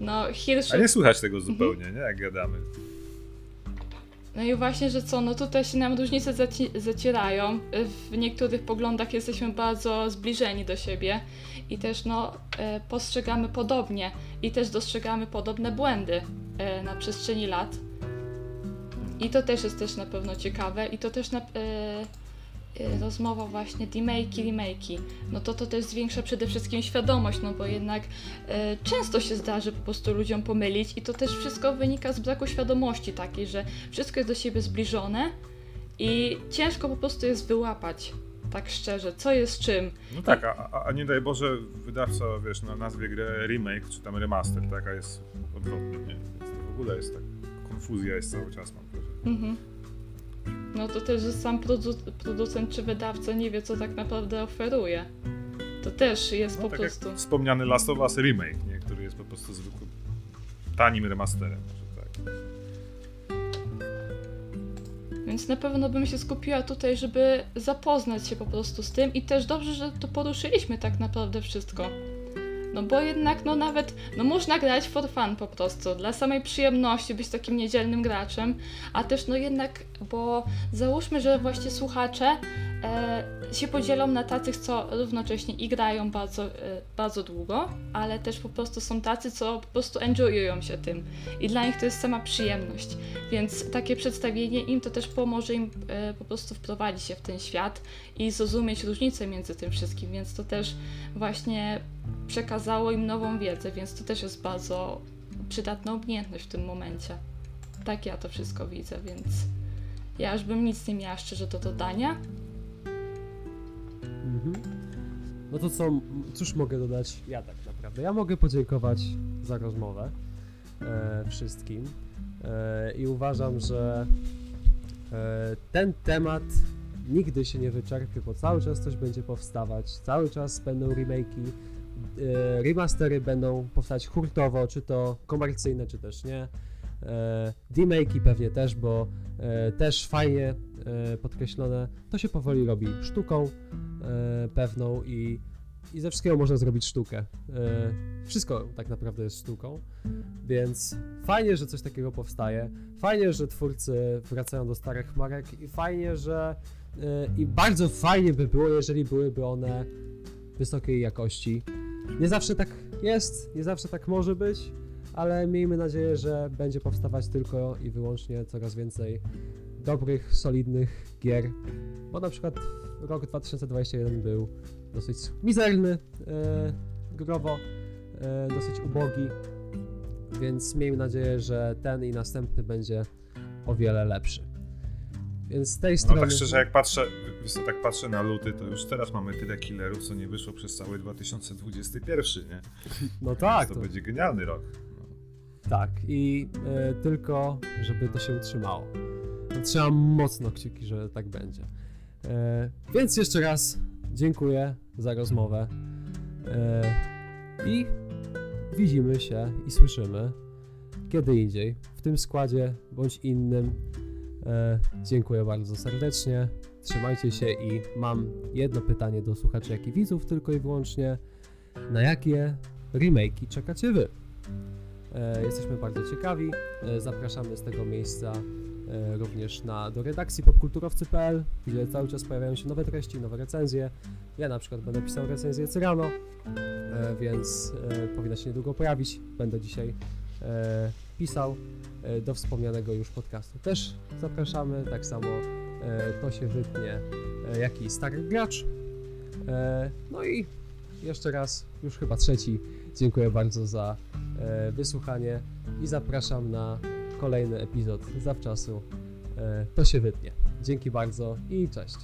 No Hirsch...
A nie słychać tego zupełnie, nie? Jak gadamy.
No i właśnie, że co, no tutaj się nam różnice zaci- zacierają. W niektórych poglądach jesteśmy bardzo zbliżeni do siebie i też no e, postrzegamy podobnie i też dostrzegamy podobne błędy e, na przestrzeni lat. I to też jest też na pewno ciekawe i to też na, e, rozmowa właśnie remake'i, remake'i, no to to też zwiększa przede wszystkim świadomość, no bo jednak e, często się zdarzy po prostu ludziom pomylić i to też wszystko wynika z braku świadomości takiej, że wszystko jest do siebie zbliżone i ciężko po prostu jest wyłapać tak szczerze, co jest czym.
No tak, a, a nie daj Boże wydawca, wiesz, na nazwie gry remake czy tam remaster, taka jest odwrotnie, nie? Więc to w ogóle jest tak, konfuzja jest cały czas, mam wrażenie. Mhm.
No to też, że sam produ- producent czy wydawca nie wie, co tak naprawdę oferuje. To też jest no, po
tak
prostu.
Jak wspomniany Last of Us Remake, nie? który jest po prostu zwykłym tanim remasterem. Tak.
Więc na pewno bym się skupiła tutaj, żeby zapoznać się po prostu z tym i też dobrze, że to poruszyliśmy tak naprawdę wszystko. No bo jednak, no nawet, no można grać for fun po prostu, dla samej przyjemności być takim niedzielnym graczem, a też no jednak, bo załóżmy, że właśnie słuchacze e, się podzielą na tacy, co równocześnie i grają bardzo, e, bardzo długo, ale też po prostu są tacy, co po prostu enjoyują się tym. I dla nich to jest sama przyjemność, więc takie przedstawienie im to też pomoże im e, po prostu wprowadzić się w ten świat i zrozumieć różnicę między tym wszystkim, więc to też właśnie przekazało im nową wiedzę, więc to też jest bardzo przydatna umiejętność w tym momencie. Tak ja to wszystko widzę, więc ja już bym nic nie miała szczerze do dodania.
Mhm. No to co, cóż mogę dodać ja tak naprawdę? Ja mogę podziękować za rozmowę e, wszystkim e, i uważam, że e, ten temat nigdy się nie wyczerpie, bo cały czas coś będzie powstawać, cały czas będą remake'i, e, remastery będą powstać hurtowo, czy to komercyjne, czy też nie. E, Demake'i pewnie też, bo e, też fajnie e, podkreślone, to się powoli robi sztuką pewną i, i ze wszystkiego można zrobić sztukę. Wszystko tak naprawdę jest sztuką, więc fajnie, że coś takiego powstaje, fajnie, że twórcy wracają do starych marek i fajnie, że i bardzo fajnie by było, jeżeli byłyby one wysokiej jakości. Nie zawsze tak jest, nie zawsze tak może być, ale miejmy nadzieję, że będzie powstawać tylko i wyłącznie coraz więcej dobrych, solidnych gier, bo na przykład rok 2021 był dosyć mizerny e, growo, e, dosyć ubogi, więc miejmy nadzieję, że ten i następny będzie o wiele lepszy. Więc z tej
No
strony...
tak szczerze, jak patrzę, wiesz tak patrzę na luty, to już teraz mamy tyle killerów, co nie wyszło przez cały 2021, nie?
No tak,
to,
to,
będzie genialny rok.
Tak. I e, tylko, żeby to się utrzymało. Trzymam mocno kciuki, że tak będzie. E, więc jeszcze raz dziękuję za rozmowę. E, I widzimy się i słyszymy kiedy indziej, w tym składzie bądź innym. Dziękuję bardzo serdecznie. Trzymajcie się i mam jedno pytanie do słuchaczy, jak i widzów, tylko i wyłącznie. Na jakie remake'i czekacie wy? E, jesteśmy bardzo ciekawi. E, zapraszamy z tego miejsca e, również na, do redakcji popkulturowcy.pl, gdzie cały czas pojawiają się nowe treści, nowe recenzje. Ja na przykład będę pisał recenzję Cyrano, więc powinna się niedługo pojawić. Będę dzisiaj pisał do wspomnianego już podcastu. Też zapraszamy, tak samo to się wytnie, jak i stary gracz. No i jeszcze raz, już chyba trzeci, dziękuję bardzo za e, wysłuchanie i zapraszam na kolejny epizod zawczasu. E, to się wytnie. Dzięki bardzo i cześć.